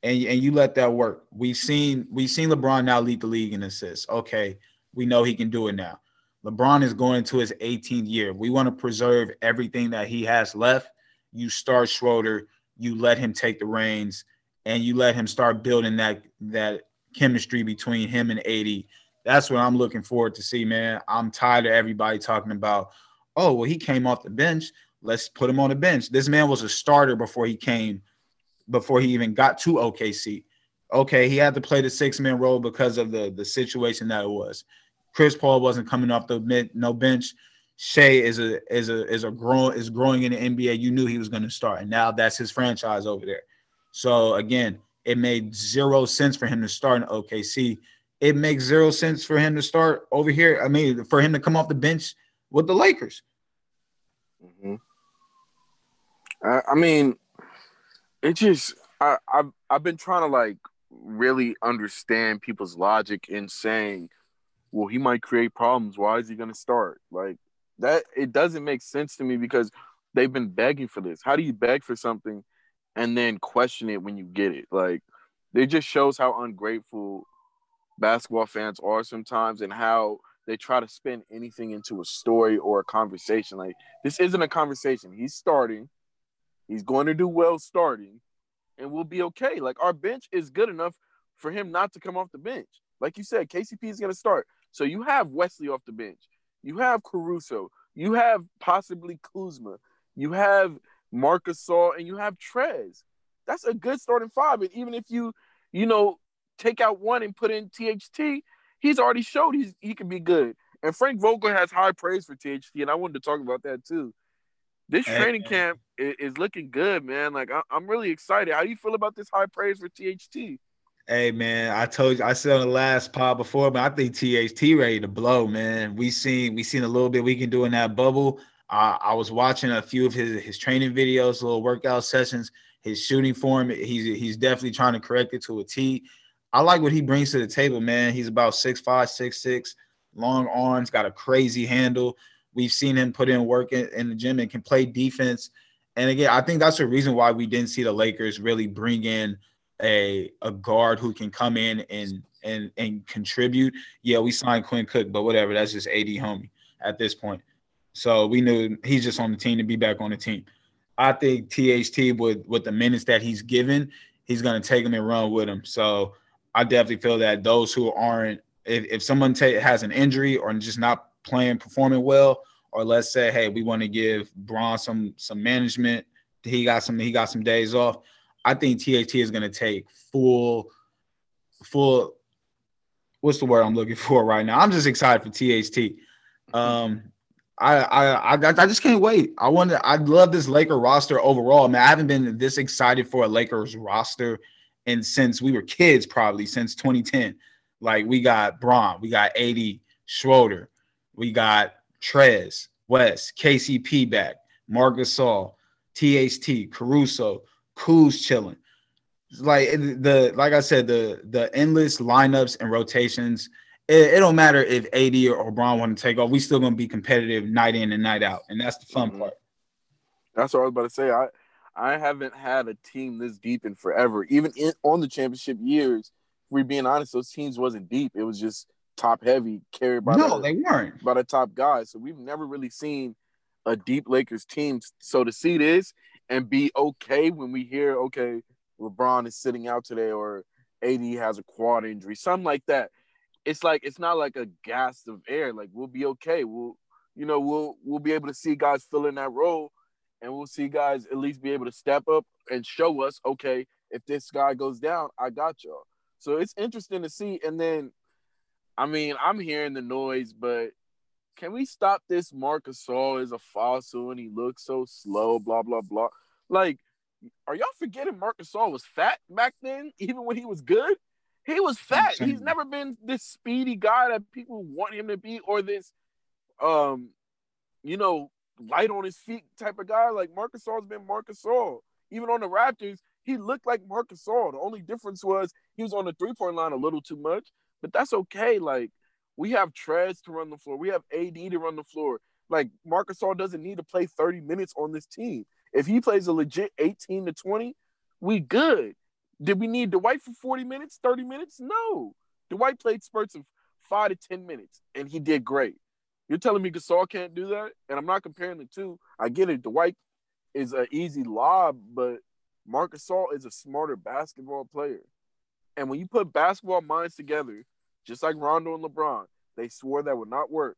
S1: and, and you let that work. We've seen we've seen LeBron now lead the league in assists. Okay, we know he can do it now. LeBron is going into his 18th year. We want to preserve everything that he has left. You start Schroeder, you let him take the reins, and you let him start building that that chemistry between him and AD. That's what I'm looking forward to see, man. I'm tired of everybody talking about, oh, well, he came off the bench. Let's put him on the bench. This man was a starter before he came, before he even got to OKC. Okay, he had to play the six man role because of the the situation that it was. Chris Paul wasn't coming off the mid, no bench. Shai is a is a is a growing is growing in the NBA. You knew he was going to start, and now that's his franchise over there. So again, it made zero sense for him to start in OKC. It makes zero sense for him to start over here. I mean, for him to come off the bench with the Lakers.
S2: Mm-hmm. I, I mean, it just I I've I've been trying to like really understand people's logic in saying, well, he might create problems. Why is he going to start? Like that, it doesn't make sense to me because they've been begging for this. How do you beg for something and then question it when you get it? Like, it just shows how ungrateful basketball fans are sometimes and how they try to spin anything into a story or a conversation. Like, this isn't a conversation. He's starting, he's going to do well starting, and we'll be okay. Like, our bench is good enough for him not to come off the bench. Like you said, KCP is going to start. So you have Wesley off the bench. You have Caruso. You have possibly Kuzma. You have Marc Gasol, and you have Trez. That's a good starting five. And even if you, you know, take out one and put in THT, he's already showed he's he can be good. And Frank Vogel has high praise for THT, and I wanted to talk about that too. This training camp is, is, looking good, man. Like I, I'm really excited. How do you feel about this high praise for THT?
S1: Hey man, I told you I said on the last pod before, but I think THT ready to blow, man. We seen we seen a little bit we can do in that bubble. Uh, I was watching a few of his his training videos, little workout sessions. His shooting form, he's he's definitely trying to correct it to a T. I like what he brings to the table, man. He's about six five, six six, long arms, got a crazy handle. We've seen him put in work in, in the gym and can play defense. And again, I think that's the reason why we didn't see the Lakers really bring in a a guard who can come in and and and contribute. Yeah, we signed Quinn Cook, but whatever. That's just AD homie at this point. So we knew he's just on the team to be back on the team. I think THT with with the minutes that he's given, he's gonna take him and run with him. So I definitely feel that those who aren't, if, if someone has an injury or just not playing, performing well, or let's say, hey, we want to give Bron some some management. He got some he got some days off. I think THT is going to take full, full. What's the word I'm looking for right now? I'm just excited for THT. Um, I, I, I, I just can't wait. I want to. I love this Laker roster overall. Man, I haven't been this excited for a Lakers roster, and since we were kids, probably since 2010. Like we got Bron, we got AD, Schroeder, we got Trez, West, KCP back, Marc Gasol, THT, Caruso, Kuz chilling. Like the like I said, the the endless lineups and rotations. It, it don't matter if AD or Bron want to take off. We still gonna be competitive night in and night out, and that's the fun mm-hmm. part.
S2: That's what I was about to say. I I haven't had a team this deep in forever. Even in, on the championship years, if we're being honest, those teams wasn't deep. It was just top heavy, carried by
S1: no,
S2: the,
S1: they weren't
S2: by the top guys. So we've never really seen a deep Lakers team. So to see this and be okay when we hear, okay, LeBron is sitting out today or AD has a quad injury, something like that. It's like it's not like a gas of air. Like we'll be okay. We'll you know we'll we'll be able to see guys fill in that role, and we'll see guys at least be able to step up and show us, okay, if this guy goes down, I got y'all. So it's interesting to see. And then, I mean, I'm hearing the noise, but can we stop this Marcus Gasol is a fossil and he looks so slow, blah blah blah. Like, are y'all forgetting Marcus Gasol was fat back then, even when he was good? He was fat. He's never been this speedy guy that people want him to be, or this, um, you know, light on his feet type of guy. Like Marcus Gasol's been Marcus Gasol. Even on the Raptors, he looked like Marcus Gasol. The only difference was he was on the three point line a little too much, but that's okay. Like we have Trez to run the floor, we have AD to run the floor. Like Marc Gasol doesn't need to play 30 minutes on this team. If he plays a legit 18 to 20, we good. Did we need Dwight for 40 minutes, 30 minutes? No. Dwight played spurts of five to 10 minutes, and he did great. You're telling me Gasol can't do that? And I'm not comparing the two. I get it. Dwight is an easy lob, but Marc Gasol is a smarter basketball player. And when you put basketball minds together, just like Rondo and LeBron. They swore that would not work.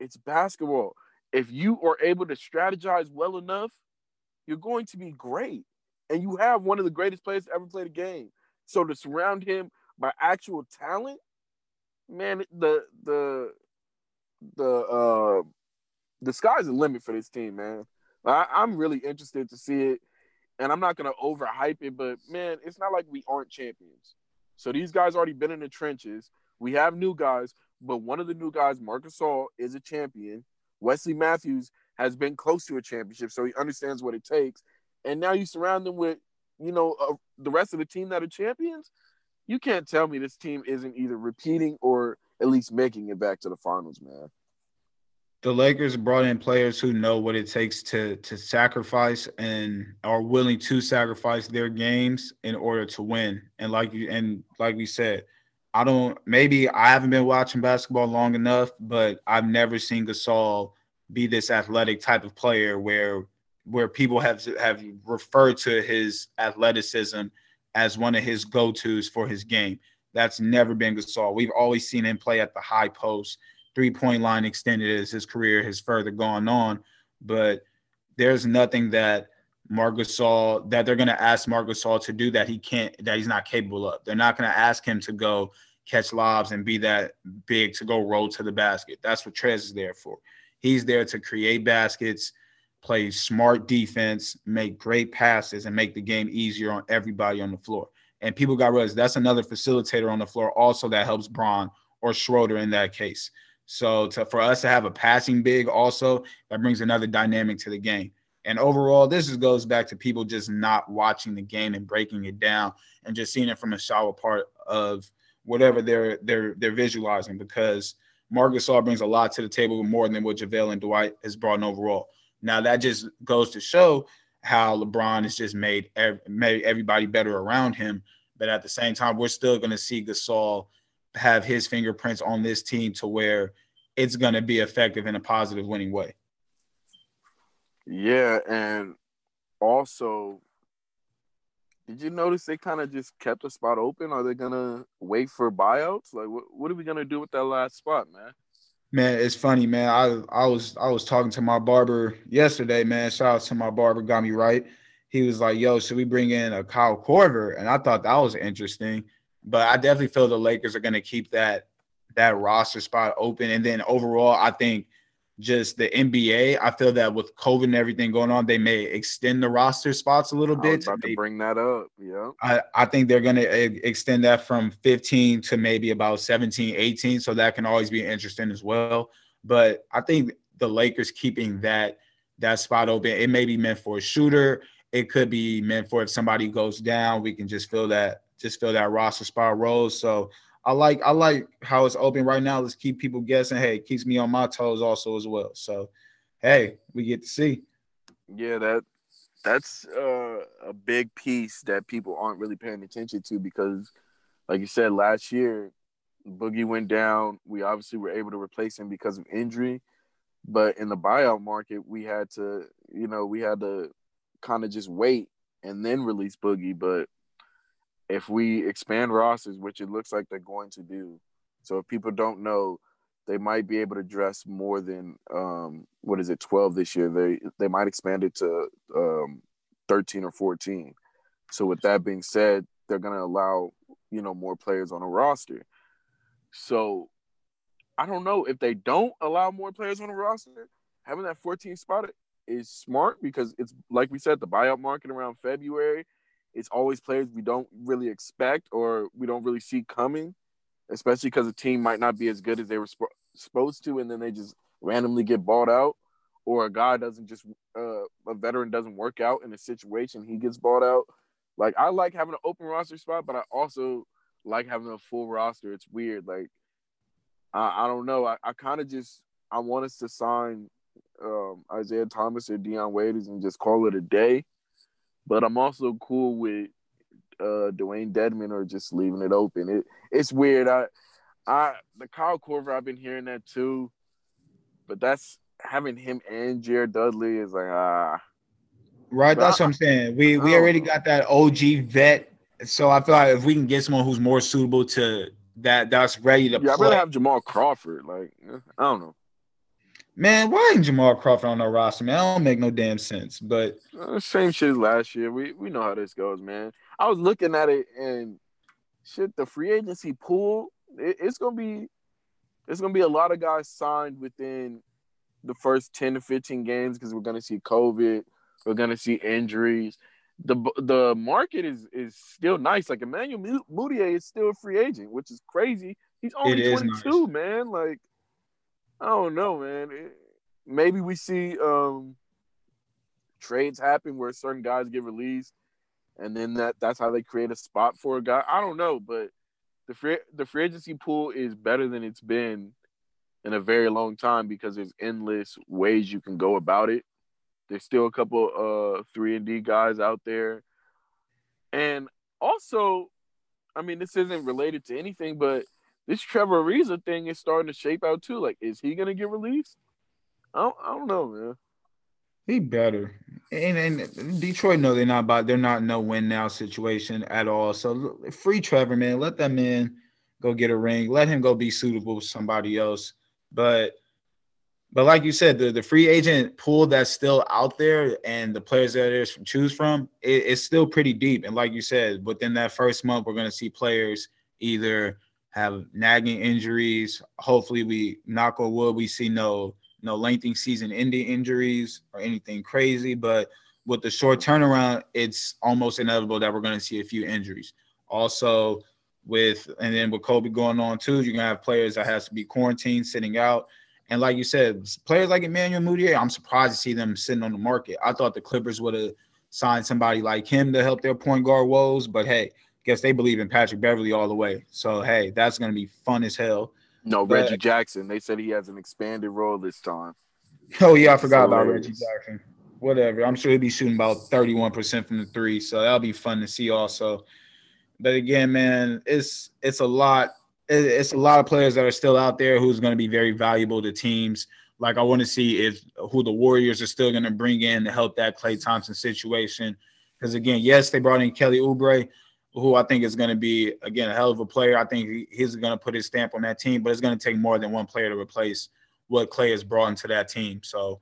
S2: It's basketball. If you are able to strategize well enough, you're going to be great. And you have one of the greatest players to ever play the game. So to surround him by actual talent, man, the the the uh the sky's the limit for this team, man. I, I'm really interested to see it. And I'm not gonna overhype it, but man, it's not like we aren't champions. So these guys already been in the trenches. We have new guys, but one of the new guys, Marc Gasol, is a champion. Wesley Matthews has been close to a championship, so he understands what it takes. And now you surround them with, you know, uh, the rest of the team that are champions. You can't tell me this team isn't either repeating or at least making it back to the finals, man.
S1: The Lakers brought in players who know what it takes to to sacrifice and are willing to sacrifice their games in order to win. And like you and like we said, I don't maybe I haven't been watching basketball long enough, but I've never seen Gasol be this athletic type of player where where people have have referred to his athleticism as one of his go-tos for his game. That's never been Gasol. We've always seen him play at the high post, three-point line extended as his career has further gone on, but there's nothing that Marc Gasol that they're going to ask Marc Gasol to do that he can't that he's not capable of. They're not going to ask him to go catch lobs and be that big to go roll to the basket. That's what Trez is there for. He's there to create baskets, play smart defense, make great passes, and make the game easier on everybody on the floor. And people got realized that's another facilitator on the floor also that helps Bron or Schroeder in that case. So to, for us to have a passing big also, that brings another dynamic to the game. And overall, this just goes back to people just not watching the game and breaking it down and just seeing it from a shallow part of whatever they're they're they're visualizing because Marcus Gasol brings a lot to the table more than what JaVale and Dwight has brought in overall. Now that just goes to show how LeBron has just made made everybody better around him. But at the same time, we're still going to see Gasol have his fingerprints on this team to where it's going to be effective in a positive, winning way.
S2: Yeah, and also, did you notice they kind of just kept a spot open? Are they gonna wait for buyouts? Like, what what are we gonna do with that last spot, man?
S1: Man, it's funny, man. I I was I was talking to my barber yesterday, man. Shout out to my barber, got me right. He was like, "Yo, should we bring in a Kyle Korver?" And I thought that was interesting. But I definitely feel the Lakers are gonna keep that that roster spot open. And then overall, I think just the NBA. I feel that with COVID and everything going on, they may extend the roster spots a little bit.
S2: about to bring that up. Yeah.
S1: I, I think they're going to extend that from 15 to maybe about 17, 18. So that can always be interesting as well. But I think the Lakers keeping that that spot open, it may be meant for a shooter. It could be meant for if somebody goes down, we can just fill that just fill that roster spot rose. So I like I like how it's open right now. Let's keep people guessing. Hey, it keeps me on my toes also as well. So, hey, we get to see.
S2: Yeah, that that's uh, a big piece that people aren't really paying attention to because, like you said, last year Boogie went down. We obviously were able to replace him because of injury, but in the buyout market, we had to, you know, we had to kind of just wait and then release Boogie. But if we expand rosters, which it looks like they're going to do, so if people don't know, they might be able to dress more than um, what is it, twelve this year. They they might expand it to um, thirteen or fourteen. So with that being said, they're going to allow you know more players on a roster. So I don't know if they don't allow more players on a roster. Having that 14 spot is smart because it's like we said, the buyout market around February it's always players we don't really expect or we don't really see coming, especially because the team might not be as good as they were sp- supposed to, and then they just randomly get bought out, or a guy doesn't just uh, a veteran doesn't work out in a situation, he gets bought out. Like I like having an open roster spot, but I also like having a full roster. It's weird. Like I, I don't know. I, I kind of just I want us to sign um, Isaiah Thomas or Dion Waiters and just call it a day but I'm also cool with uh, Dewayne Dedmon or just leaving it open. It it's weird. I I the Kyle Korver I've been hearing that too, but that's having him and Jared Dudley is like ah.
S1: Right, that's I, what I'm saying. We we already got that OG vet, so I feel like if we can get someone who's more suitable to that that's ready to
S2: yeah,
S1: play.
S2: I'd rather have Jamal Crawford. Like, I don't know.
S1: Man, why ain't Jamal Crawford on the roster, man? That don't make no damn sense. But
S2: uh, same shit as last year. We we know how this goes, man. I was looking at it and shit, the free agency pool, it, it's gonna be it's gonna be a lot of guys signed within the first 10 to 15 games because we're gonna see COVID, we're gonna see injuries. The the market is is still nice. Like Emmanuel Mudiay is still a free agent, which is crazy. He's only 22, nice. man. Like I don't know, man. Maybe we see um, trades happen where certain guys get released, and then that that's how they create a spot for a guy. I don't know, but the free the free agency pool is better than it's been in a very long time because there's endless ways you can go about it. There's still a couple uh three and D guys out there, and also, I mean, this isn't related to anything, but this Trevor Ariza thing is starting to shape out too. Like, is he gonna get released? I don't, I don't know, man.
S1: He better. And, and Detroit know they're not about they're not no win now situation at all. So free Trevor, man. Let that man go get a ring. Let him go be suitable for somebody else. But but like you said, the, the free agent pool that's still out there and the players that there's choose from, it, it's still pretty deep. And like you said, within that first month, we're gonna see players either have nagging injuries. Hopefully, we knock on wood, we see no no lengthy season ending injuries or anything crazy. But with the short turnaround, it's almost inevitable that we're going to see a few injuries. Also, with and then with COVID going on too, you're gonna have players that has to be quarantined, sitting out. And like you said, players like Emmanuel Mudiay, I'm surprised to see them sitting on the market. I thought the Clippers would have signed somebody like him to help their point guard woes, but hey, guess they believe in Patrick Beverley all the way. So hey, that's gonna be fun as hell.
S2: No, but, Reggie Jackson. They said he has an expanded role this time.
S1: Oh yeah, I forgot about Reggie Jackson. Whatever. I'm sure he'll be shooting about 31% from the three. So that'll be fun to see also. But again, man, it's it's a lot. It's a lot of players that are still out there who's going to be very valuable to teams. Like I want to see if who the Warriors are still going to bring in to help that Klay Thompson situation. Because again, yes, they brought in Kelly Oubre, who I think is going to be again a hell of a player. I think he's going to put his stamp on that team, but it's going to take more than one player to replace what Klay has brought into that team. So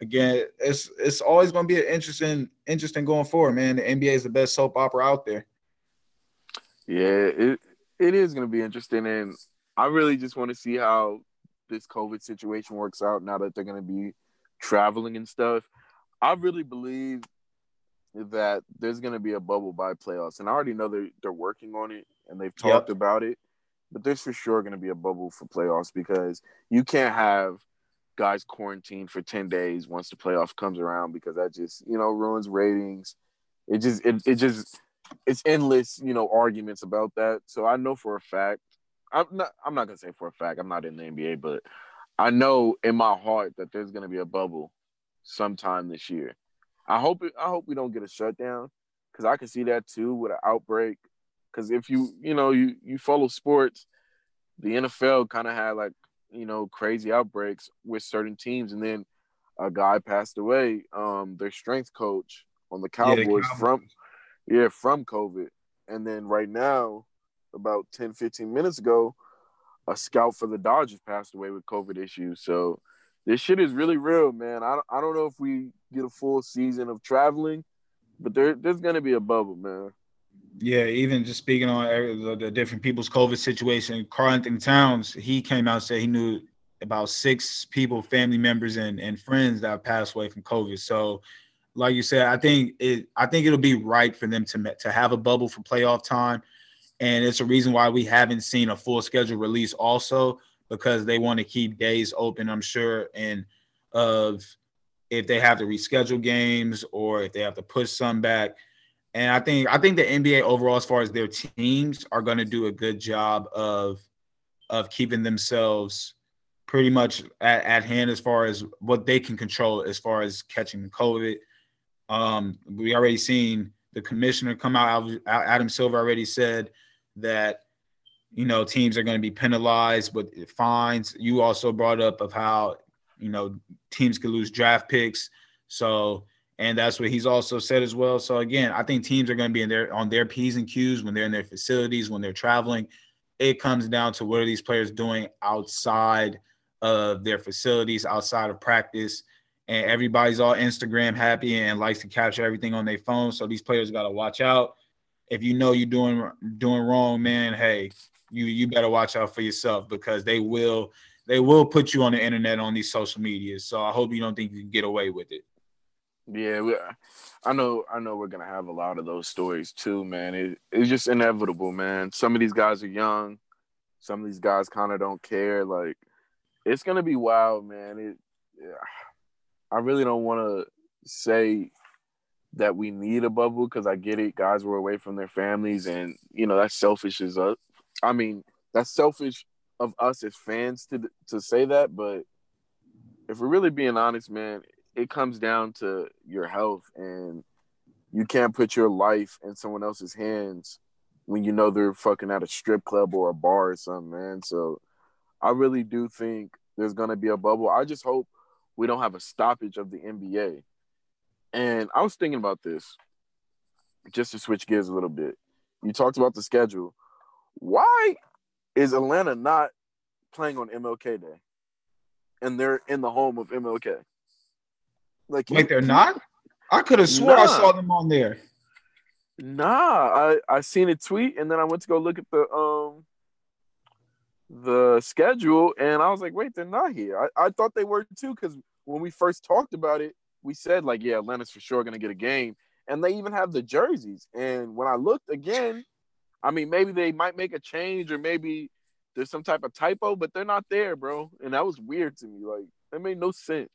S1: again, it's it's always going to be an interesting interesting going forward, man. The NBA is the best soap opera out there.
S2: Yeah, it it is going to be interesting, and I really just want to see how this COVID situation works out now that they're going to be traveling and stuff. I really believe that there's going to be a bubble by playoffs, and I already know they're they're working on it and they've talked yep. about it. But there's for sure going to be a bubble for playoffs because you can't have guys quarantined for ten days once the playoff comes around because that just you know ruins ratings. It just it, it just it's endless you know arguments about that. So I know for a fact I'm not I'm not gonna say for a fact I'm not in the NBA, but I know in my heart that there's gonna be a bubble sometime this year. I hope it, I hope we don't get a shutdown because I can see that too with an outbreak. Because if you you know you you follow sports, the NFL kind of had like you know crazy outbreaks with certain teams, and then a guy passed away, um, their strength coach on the Cowboys, yeah, the Cowboys. from yeah from COVID, and then right now, about 10, 15 minutes ago, a scout for the Dodgers passed away with COVID issues. So this shit is really real, man. I, I don't know if we get a full season of traveling, but there, there's going to be a bubble, man.
S1: Yeah, even just speaking on the, the different people's COVID situation, Karl-Anthony Towns, he came out and said he knew about six people, family members, and, and friends that passed away from COVID. So, like you said, I think it I think it'll be right for them to to have a bubble for playoff time, and it's a reason why we haven't seen a full schedule release. Also, because they want to keep days open, I'm sure, and of if they have to reschedule games or if they have to push some back. And I think I think the NBA overall, as far as their teams, are going to do a good job of of keeping themselves pretty much at, at hand as far as what they can control as far as catching the COVID. Um, we already seen the commissioner come out. Adam Silver already said that you know teams are going to be penalized with fines. You also brought up of how you know, teams could lose draft picks. So, and that's what he's also said as well. So again, I think teams are going to be in there on their P's and Q's when they're in their facilities, when they're traveling. It comes down to what are these players doing outside of their facilities, outside of practice. And everybody's all Instagram happy and likes to capture everything on their phone. So these players got to watch out. If you know you're doing doing wrong, man, hey, you you better watch out for yourself because they will they will put you on the internet on these social medias. So I hope you don't think you can get away with it.
S2: Yeah, we, I know. I know we're gonna have a lot of those stories too, man. It, it's just inevitable, man. Some of these guys are young. Some of these guys kind of don't care. Like, it's gonna be wild, man. It. Yeah, I really don't want to say that we need a bubble because I get it. Guys were away from their families, and you know that's selfish as. I mean, that's selfish of us as fans to to say that, but if we're really being honest, man, it comes down to your health and you can't put your life in someone else's hands when you know they're fucking at a strip club or a bar or something, man. So I really do think there's gonna be a bubble. I just hope we don't have a stoppage of the NBA. And I was thinking about this, just to switch gears a little bit. You talked about the schedule. Why is Atlanta not playing on MLK Day? And they're in the home of MLK.
S1: Like, Wait, they're not? I could have swore nah. I saw them on there.
S2: Nah, I I seen a tweet and then I went to go look at the um the schedule and I was like, wait, they're not here. I, I thought they were too because when we first talked about it, we said like, yeah, Atlanta's for sure gonna get a game, and they even have the jerseys. And when I looked again, I mean, maybe they might make a change or maybe there's some type of typo, but they're not there, bro. And that was weird to me. Like, that made no sense.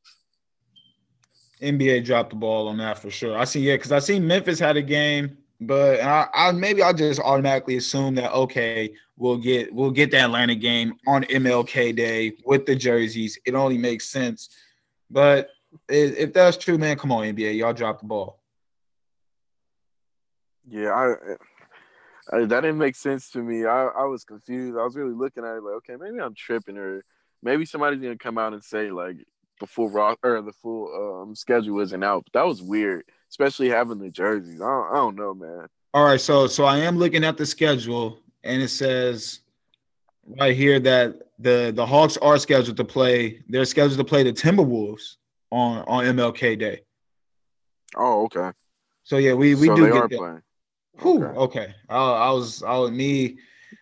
S1: NBA dropped the ball on that for sure. I see, yeah, because I seen Memphis had a game, but I, I maybe I just automatically assume that okay, we'll get we'll get the Atlanta game on MLK Day with the jerseys. It only makes sense. But if that's true, man, come on, NBA, y'all dropped the ball.
S2: Yeah, I, that didn't make sense to me. I, I was confused. I was really looking at it like, okay, maybe I'm tripping, or maybe somebody's gonna come out and say like, the full rock or the full um, schedule isn't out. But that was weird, especially having the jerseys. I don't, I don't know, man.
S1: All right, so so I am looking at the schedule, and it says right here that the the Hawks are scheduled to play. They're scheduled to play the Timberwolves on on MLK Day.
S2: Oh, okay.
S1: So yeah, we we so do get that. Playing. Whew, okay. okay. I, I was I was me.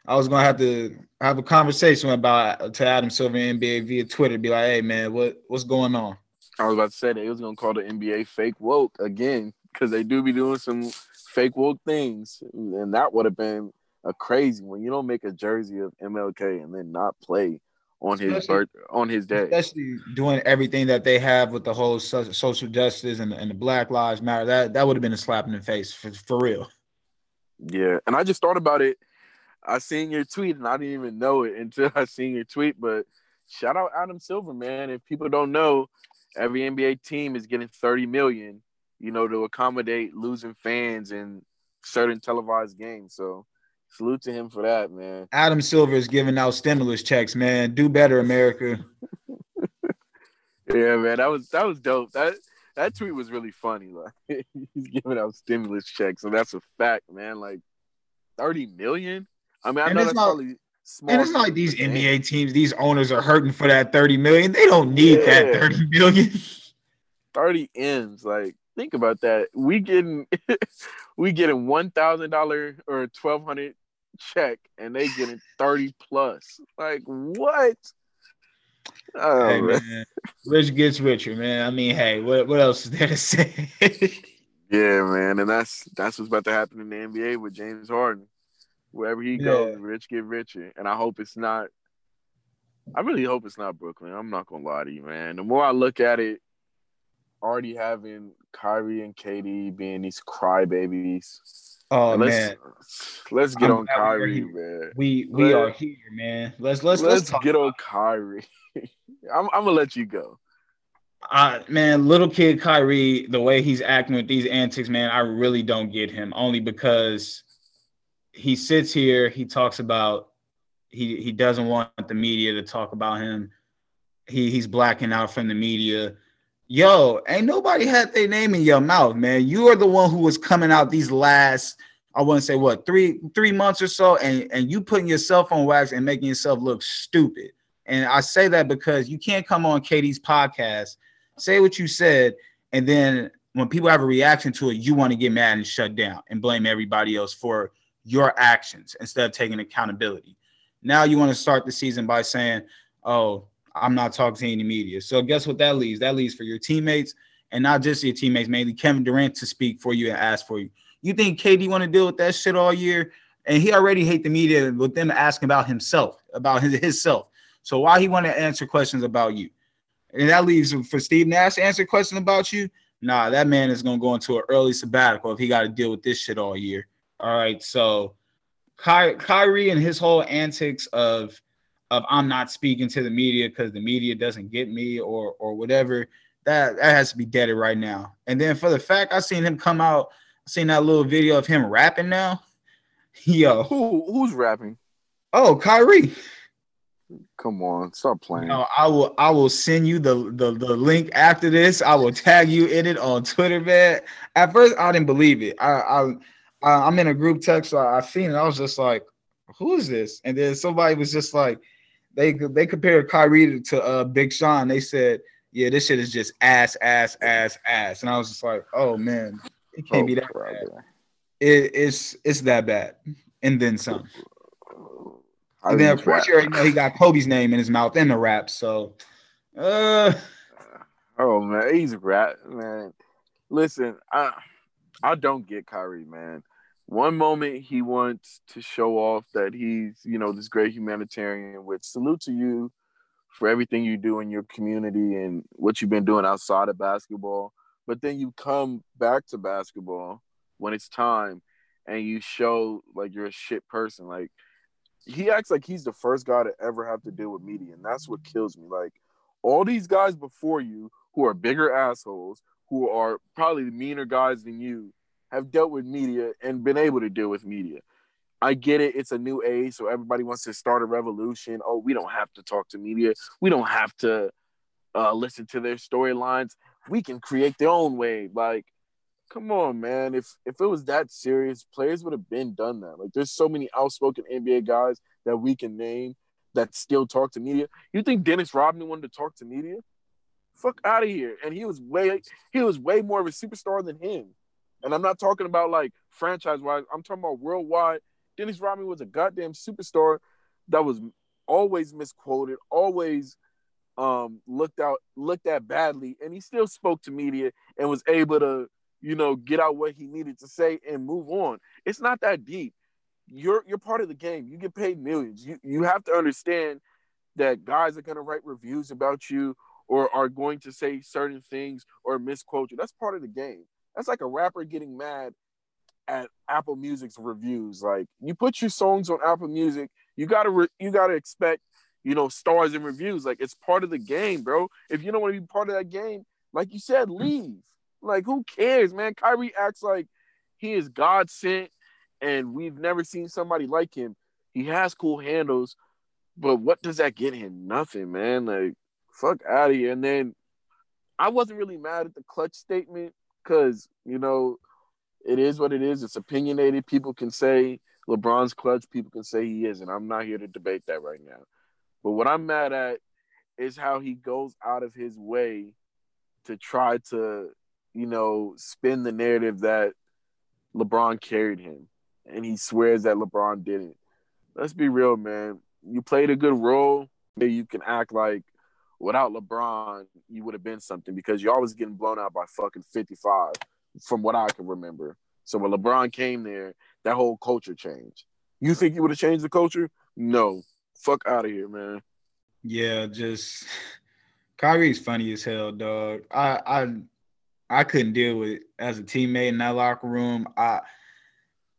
S1: I was gonna have to have a conversation about to Adam Silver NBA via Twitter. Be like, hey man, what what's going on?
S2: I was about to say they was gonna call the NBA fake woke again because they do be doing some fake woke things, and that would have been a crazy when you don't make a jersey of MLK and then not play on his especially, birth on his day.
S1: Especially doing everything that they have with the whole social justice and, and the Black Lives Matter. That that would have been a slap in the face for, for real.
S2: Yeah, and I just thought about it I seen your tweet and I didn't even know it until I seen your tweet. But shout out Adam Silver, man. If people don't know, every NBA team is getting 30 million, you know, to accommodate losing fans in certain televised games. So salute to him for that, man.
S1: Adam Silver is giving out stimulus checks, man. Do better, America.
S2: yeah, man. That was that was dope. That that tweet was really funny. Like he's giving out stimulus checks, so that's a fact, man. Like 30 million. I mean, I and know that's not, probably
S1: small. And it's not like these NBA teams, these owners are hurting for that 30 million. They don't need yeah. that 30 million.
S2: 30 M's. Like, think about that. We getting we getting one thousand dollar or twelve hundred check and they getting 30 plus. Like what?
S1: Oh, hey, man. Rich gets richer, man. I mean, hey, what, what else is there to say?
S2: yeah, man, and that's that's what's about to happen in the NBA with James Harden. Wherever he goes, rich get richer. And I hope it's not. I really hope it's not Brooklyn. I'm not gonna lie to you, man. The more I look at it, already having Kyrie and KD being these crybabies.
S1: Oh let's, man,
S2: let's get I'm on Kyrie, man.
S1: We we Let, are here, man. Let's let's
S2: let's, let's get on Kyrie. I'm, I'm gonna let you go.
S1: Uh, man, little kid Kyrie, the way he's acting with these antics, man, I really don't get him. Only because he sits here, he talks about he he doesn't want the media to talk about him. He he's blacking out from the media. Yo, ain't nobody had their name in your mouth, man. You are the one who was coming out these last I wouldn't say what three three months or so, and and you putting yourself on wax and making yourself look stupid. And I say that because you can't come on KD's podcast, say what you said, and then when people have a reaction to it, you want to get mad and shut down and blame everybody else for your actions instead of taking accountability. Now you want to start the season by saying, "Oh, I'm not talking to any media." So guess what that leaves? That leaves for your teammates and not just your teammates, mainly Kevin Durant to speak for you and ask for you. You think KD want to deal with that shit all year? And he already hate the media with them asking about himself, about his, his self. So why he want to answer questions about you? And that leaves for Steve Nash to answer questions about you. Nah, that man is gonna go into an early sabbatical if he got to deal with this shit all year. All right, so Ky- Kyrie and his whole antics of of I'm not speaking to the media because the media doesn't get me or or whatever. That that has to be deaded right now. And then for the fact I seen him come out, I seen that little video of him rapping now. Yo,
S2: who who's rapping?
S1: Oh, Kyrie.
S2: Come on, stop playing.
S1: No, I will. I will send you the, the the link after this. I will tag you in it on Twitter, man. At first, I didn't believe it. I I, I am in a group text. So I seen it. I was just like, "Who is this?" And then somebody was just like, they they compared Kyrie to uh, Big Sean. They said, "Yeah, this shit is just ass, ass, ass, ass." And I was just like, "Oh man, it can't oh, be that bad. It, it's it's that bad." And then some. I and then of course you know he got Kobe's name in his mouth in the rap. So uh
S2: oh man, he's a rap man. Listen, I I don't get Kyrie, man. One moment he wants to show off that he's, you know, this great humanitarian, which salute to you for everything you do in your community and what you've been doing outside of basketball. But then you come back to basketball when it's time and you show like you're a shit person. Like he acts like he's the first guy to ever have to deal with media, and that's what kills me. Like all these guys before you who are bigger assholes, who are probably meaner guys than you, have dealt with media and been able to deal with media. I get it. It's a new age, so everybody wants to start a revolution. Oh, we don't have to talk to media. We don't have to uh, listen to their storylines. We can create their own way. Like come on, man. If if it was that serious, players would have been done that. Like there's so many outspoken NBA guys that we can name that still talk to media. You think Dennis Rodman wanted to talk to media? Fuck out of here. And he was way he was way more of a superstar than him. And I'm not talking about like franchise wise. I'm talking about worldwide. Dennis Rodman was a goddamn superstar that was always misquoted, always um looked out looked at badly, and he still spoke to media and was able to you know, get out what he needed to say and move on. It's not that deep. You're you're part of the game. You get paid millions. You you have to understand that guys are gonna write reviews about you or are going to say certain things or misquote you. That's part of the game. That's like a rapper getting mad at Apple Music's reviews. Like you put your songs on Apple Music, you gotta re- you gotta expect you know stars and reviews. Like it's part of the game, bro. If you don't want to be part of that game, like you said, leave. Like, who cares, man? Kyrie acts like he is God sent, and we've never seen somebody like him. He has cool handles, but what does that get him? Nothing, man. Like, fuck out of here. And then I wasn't really mad at the clutch statement because, you know, it is what it is. It's opinionated. People can say LeBron's clutch, people can say he is, and I'm not here to debate that right now. But what I'm mad at is how he goes out of his way to try to you know, spin the narrative that LeBron carried him and he swears that LeBron didn't. Let's be real, man. You played a good role. You can act like without LeBron, you would have been something because you're always getting blown out by fucking 55 from what I can remember. So when LeBron came there, that whole culture changed. You think you would have changed the culture? No. Fuck out of here, man.
S1: Yeah, just Kyrie's funny as hell, dog. I I I couldn't deal with it as a teammate in that locker room. I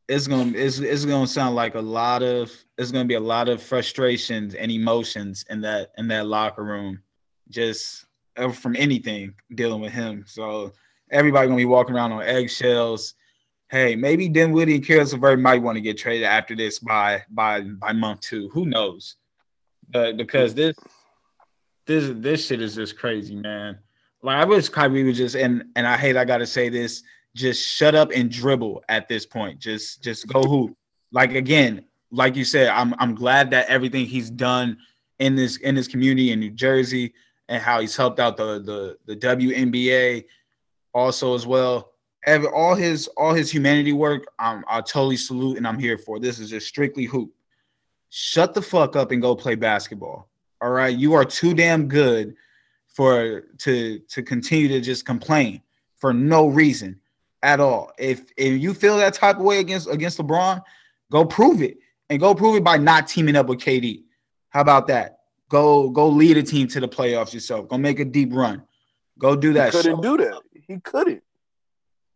S1: it's gonna it's, it's gonna sound like a lot of it's gonna be a lot of frustrations and emotions in that in that locker room, just uh, from anything dealing with him. So everybody gonna be walking around on eggshells. Hey, maybe Dinwiddie and Caris LeVert might want to get traded after this by by by month two. Who knows? But because this this this shit is just crazy, man. Like I wish Kyrie was just and and I hate I gotta say this, just shut up and dribble at this point. Just just go hoop. Like again, like you said, I'm I'm glad that everything he's done in this in this community in New Jersey and how he's helped out the the the WNBA also as well. Every, all his all his humanity work, um, I totally salute and I'm here for. This is just strictly hoop. Shut the fuck up and go play basketball. All right, you are too damn good for to to continue to just complain for no reason at all. If if you feel that type of way against against LeBron, go prove it and go prove it by not teaming up with KD. How about that? Go go lead a team to the playoffs yourself. Go make a deep run. Go do that.
S2: He couldn't do that. He couldn't.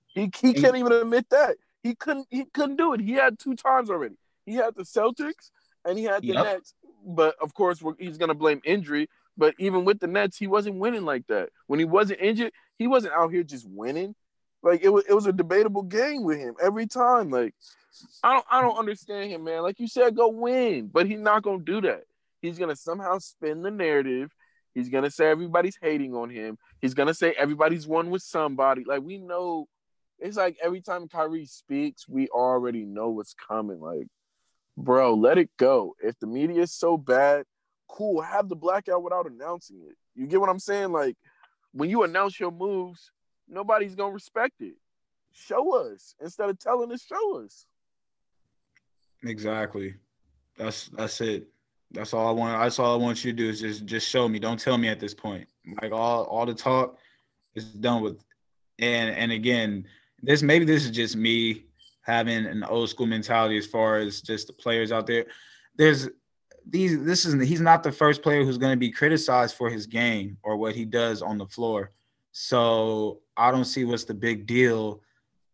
S2: He he can't even admit that. He couldn't he couldn't do it. He had two times already. He had the Celtics and he had the yep. Nets. But of course, he's gonna blame injury. But even with the Nets, he wasn't winning like that. When he wasn't injured, he wasn't out here just winning. Like it was, it was a debatable game with him every time. Like I don't, I don't understand him, man. Like you said, go win, but he's not gonna do that. He's gonna somehow spin the narrative. He's gonna say everybody's hating on him. He's gonna say everybody's won with somebody. Like we know, it's like every time Kyrie speaks, we already know what's coming. Like, bro, let it go. If the media is so bad, cool. Have the blackout without announcing it. You get what I'm saying? Like, when you announce your moves, nobody's gonna respect it. Show us instead of telling us. Show us.
S1: Exactly. That's that's it. That's all I want. That's all I want you to do is just just show me. Don't tell me at this point. Like all all the talk is done with. And and again, this maybe this is just me having an old school mentality as far as just the players out there. There's these. This is he's not the first player who's going to be criticized for his game or what he does on the floor. So I don't see what's the big deal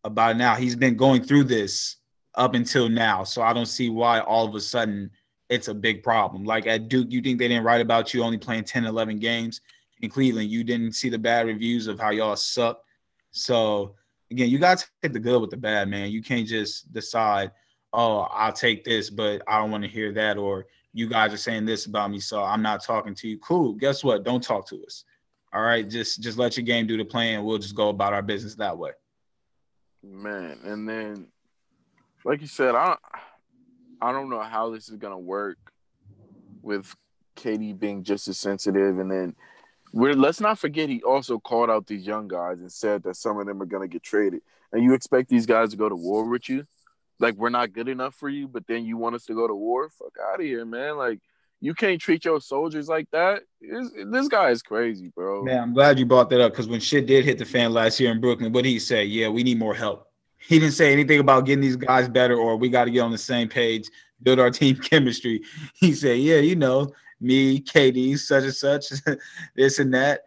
S1: about now. He's been going through this up until now. So I don't see why all of a sudden it's a big problem. Like at Duke, you think they didn't write about you only playing 10, 11 games. In Cleveland, you didn't see the bad reviews of how y'all suck. So again, you got to take the good with the bad, man. You can't just decide, oh, I'll take this, but I don't want to hear that. Or you guys are saying this about me, so I'm not talking to you. Cool. Guess what? Don't talk to us. All right. Just just let your game do the playing. We'll just go about our business that way.
S2: Man, and then like you said, I I don't know how this is gonna work with KD being just as sensitive, and then we're let's not forget he also called out these young guys and said that some of them are gonna get traded, and you expect these guys to go to war with you, like we're not good enough for you, but then you want us to go to war? Fuck out of here, man! Like you can't treat your soldiers like that. It's, this guy is crazy, bro.
S1: Man, I'm glad you brought that up because when shit did hit the fan last year in Brooklyn, what did he say? Yeah, we need more help he didn't say anything about getting these guys better or we got to get on the same page, build our team chemistry. He said, Yeah, you know, me, KD, such and such, this and that.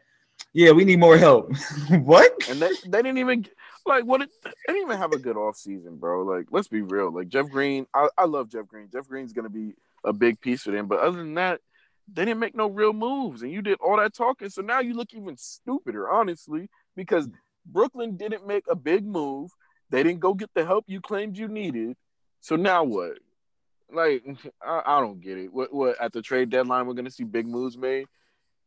S1: Yeah, we need more help. what?
S2: And they, they didn't even like what it, they didn't even have a good off season, bro. Like, let's be real. Like Jeff Green, I, I love Jeff Green. Jeff Green's gonna be a big piece for them. But other than that, they didn't make no real moves. And you did all that talking. So now you look even stupider, honestly, because Brooklyn didn't make a big move. They didn't go get the help you claimed you needed. So now what? Like, I, I don't get it. What? What? At the trade deadline, we're gonna see big moves made.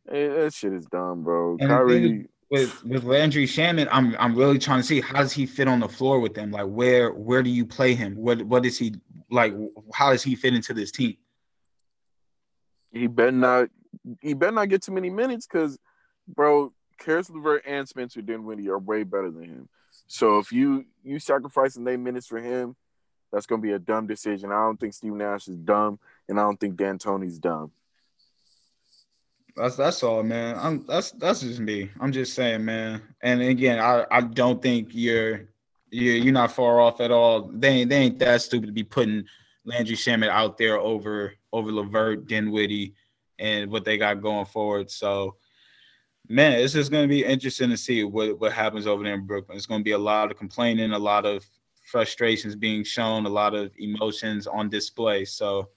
S2: Hey, that shit is dumb, bro. And Kyrie.
S1: With with Landry Shamet, I'm I'm really trying to see how does he fit on the floor with them? Like where where do you play him? What what is he like? How does he fit into this team?
S2: He better not he better not get too many minutes because, bro, Caris LeVert and Spencer Dinwiddie are way better than him. So if you you sacrificing their minutes for him, that's gonna be a dumb decision. I don't think Steve Nash is dumb, and I don't think D'Antoni's dumb.
S1: That's that's all, man. I'm that's that's just me. I'm just saying, man. And again, I, I don't think you're you're you're not far off at all. They ain't they ain't that stupid to be putting Landry Shamet out there over over LeVert, Dinwiddie, and what they got going forward. So man, it's just going to be interesting to see what, what happens over there in Brooklyn. It's going to be a lot of complaining, a lot of frustrations being shown, a lot of emotions on display. So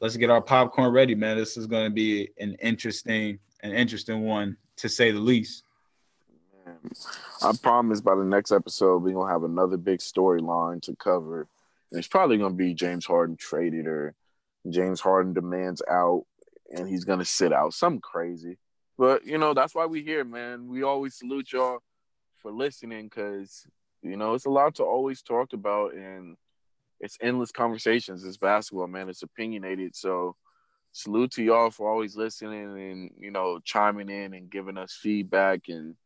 S1: let's get our popcorn ready, man. This is going to be an interesting, an interesting one to say the least.
S2: I promise by the next episode we're gonna have another big storyline to cover. And it's probably gonna be James Harden traded or James Harden demands out and he's gonna sit out. Something crazy. But you know, that's why we here, man. We always salute y'all for listening because You know, it's a lot to always talk about, and it's endless conversations. It's basketball, man. It's opinionated. So, salute to y'all for always listening and you know chiming in and giving us feedback and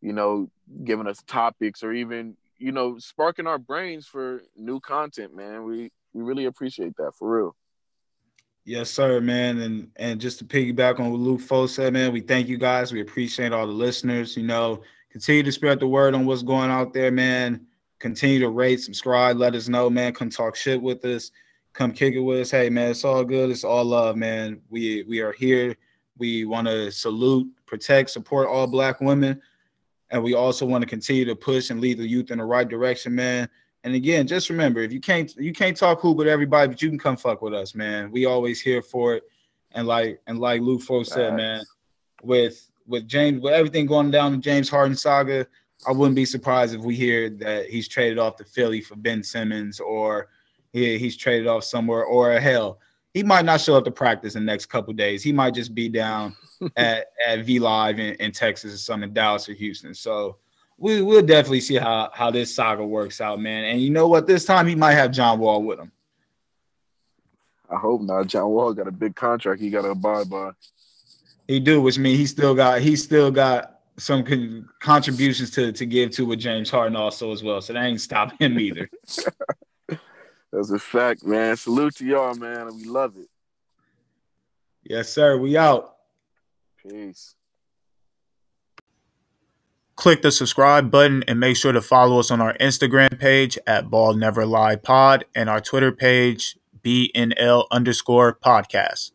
S2: you know giving us topics or even you know sparking our brains for new content. Man, we we really appreciate that for real.
S1: Yes, sir, man. And and just to piggyback on what Luke Foe said, man, we thank you guys. We appreciate all the listeners. You know, continue to spread the word on what's going out there, man. Continue to rate, subscribe, let us know, man. Come talk shit with us. Come kick it with us. Hey, man, it's all good. It's all love, man. We we are here. We want to salute, protect, support all black women. And we also want to continue to push and lead the youth in the right direction, man. And again, just remember, if you can't you can't talk hoop with everybody, but you can come fuck with us, man. We always here for it. And like and like Luke Foe said, man, with with James with everything going down the James Harden saga, I wouldn't be surprised if we hear that he's traded off to Philly for Ben Simmons or he, he's traded off somewhere or hell, he might not show up to practice in the next couple days. He might just be down at, at V Live in, in Texas or something, Dallas or Houston. So we we'll definitely see how how this saga works out, man. And you know what? This time he might have John Wall with him.
S2: I hope not. John Wall got a big contract he got to abide by.
S1: He do, which means he still got he still got some con- contributions to to give to with James Harden also as well. So that ain't stop him either.
S2: That's a fact, man. Salute to y'all, man. We love it.
S1: Yes, sir. We out.
S2: Peace.
S1: Click the subscribe button and make sure to follow us on our Instagram page at Ball Never Lie Pod and our Twitter page BNL underscore podcast.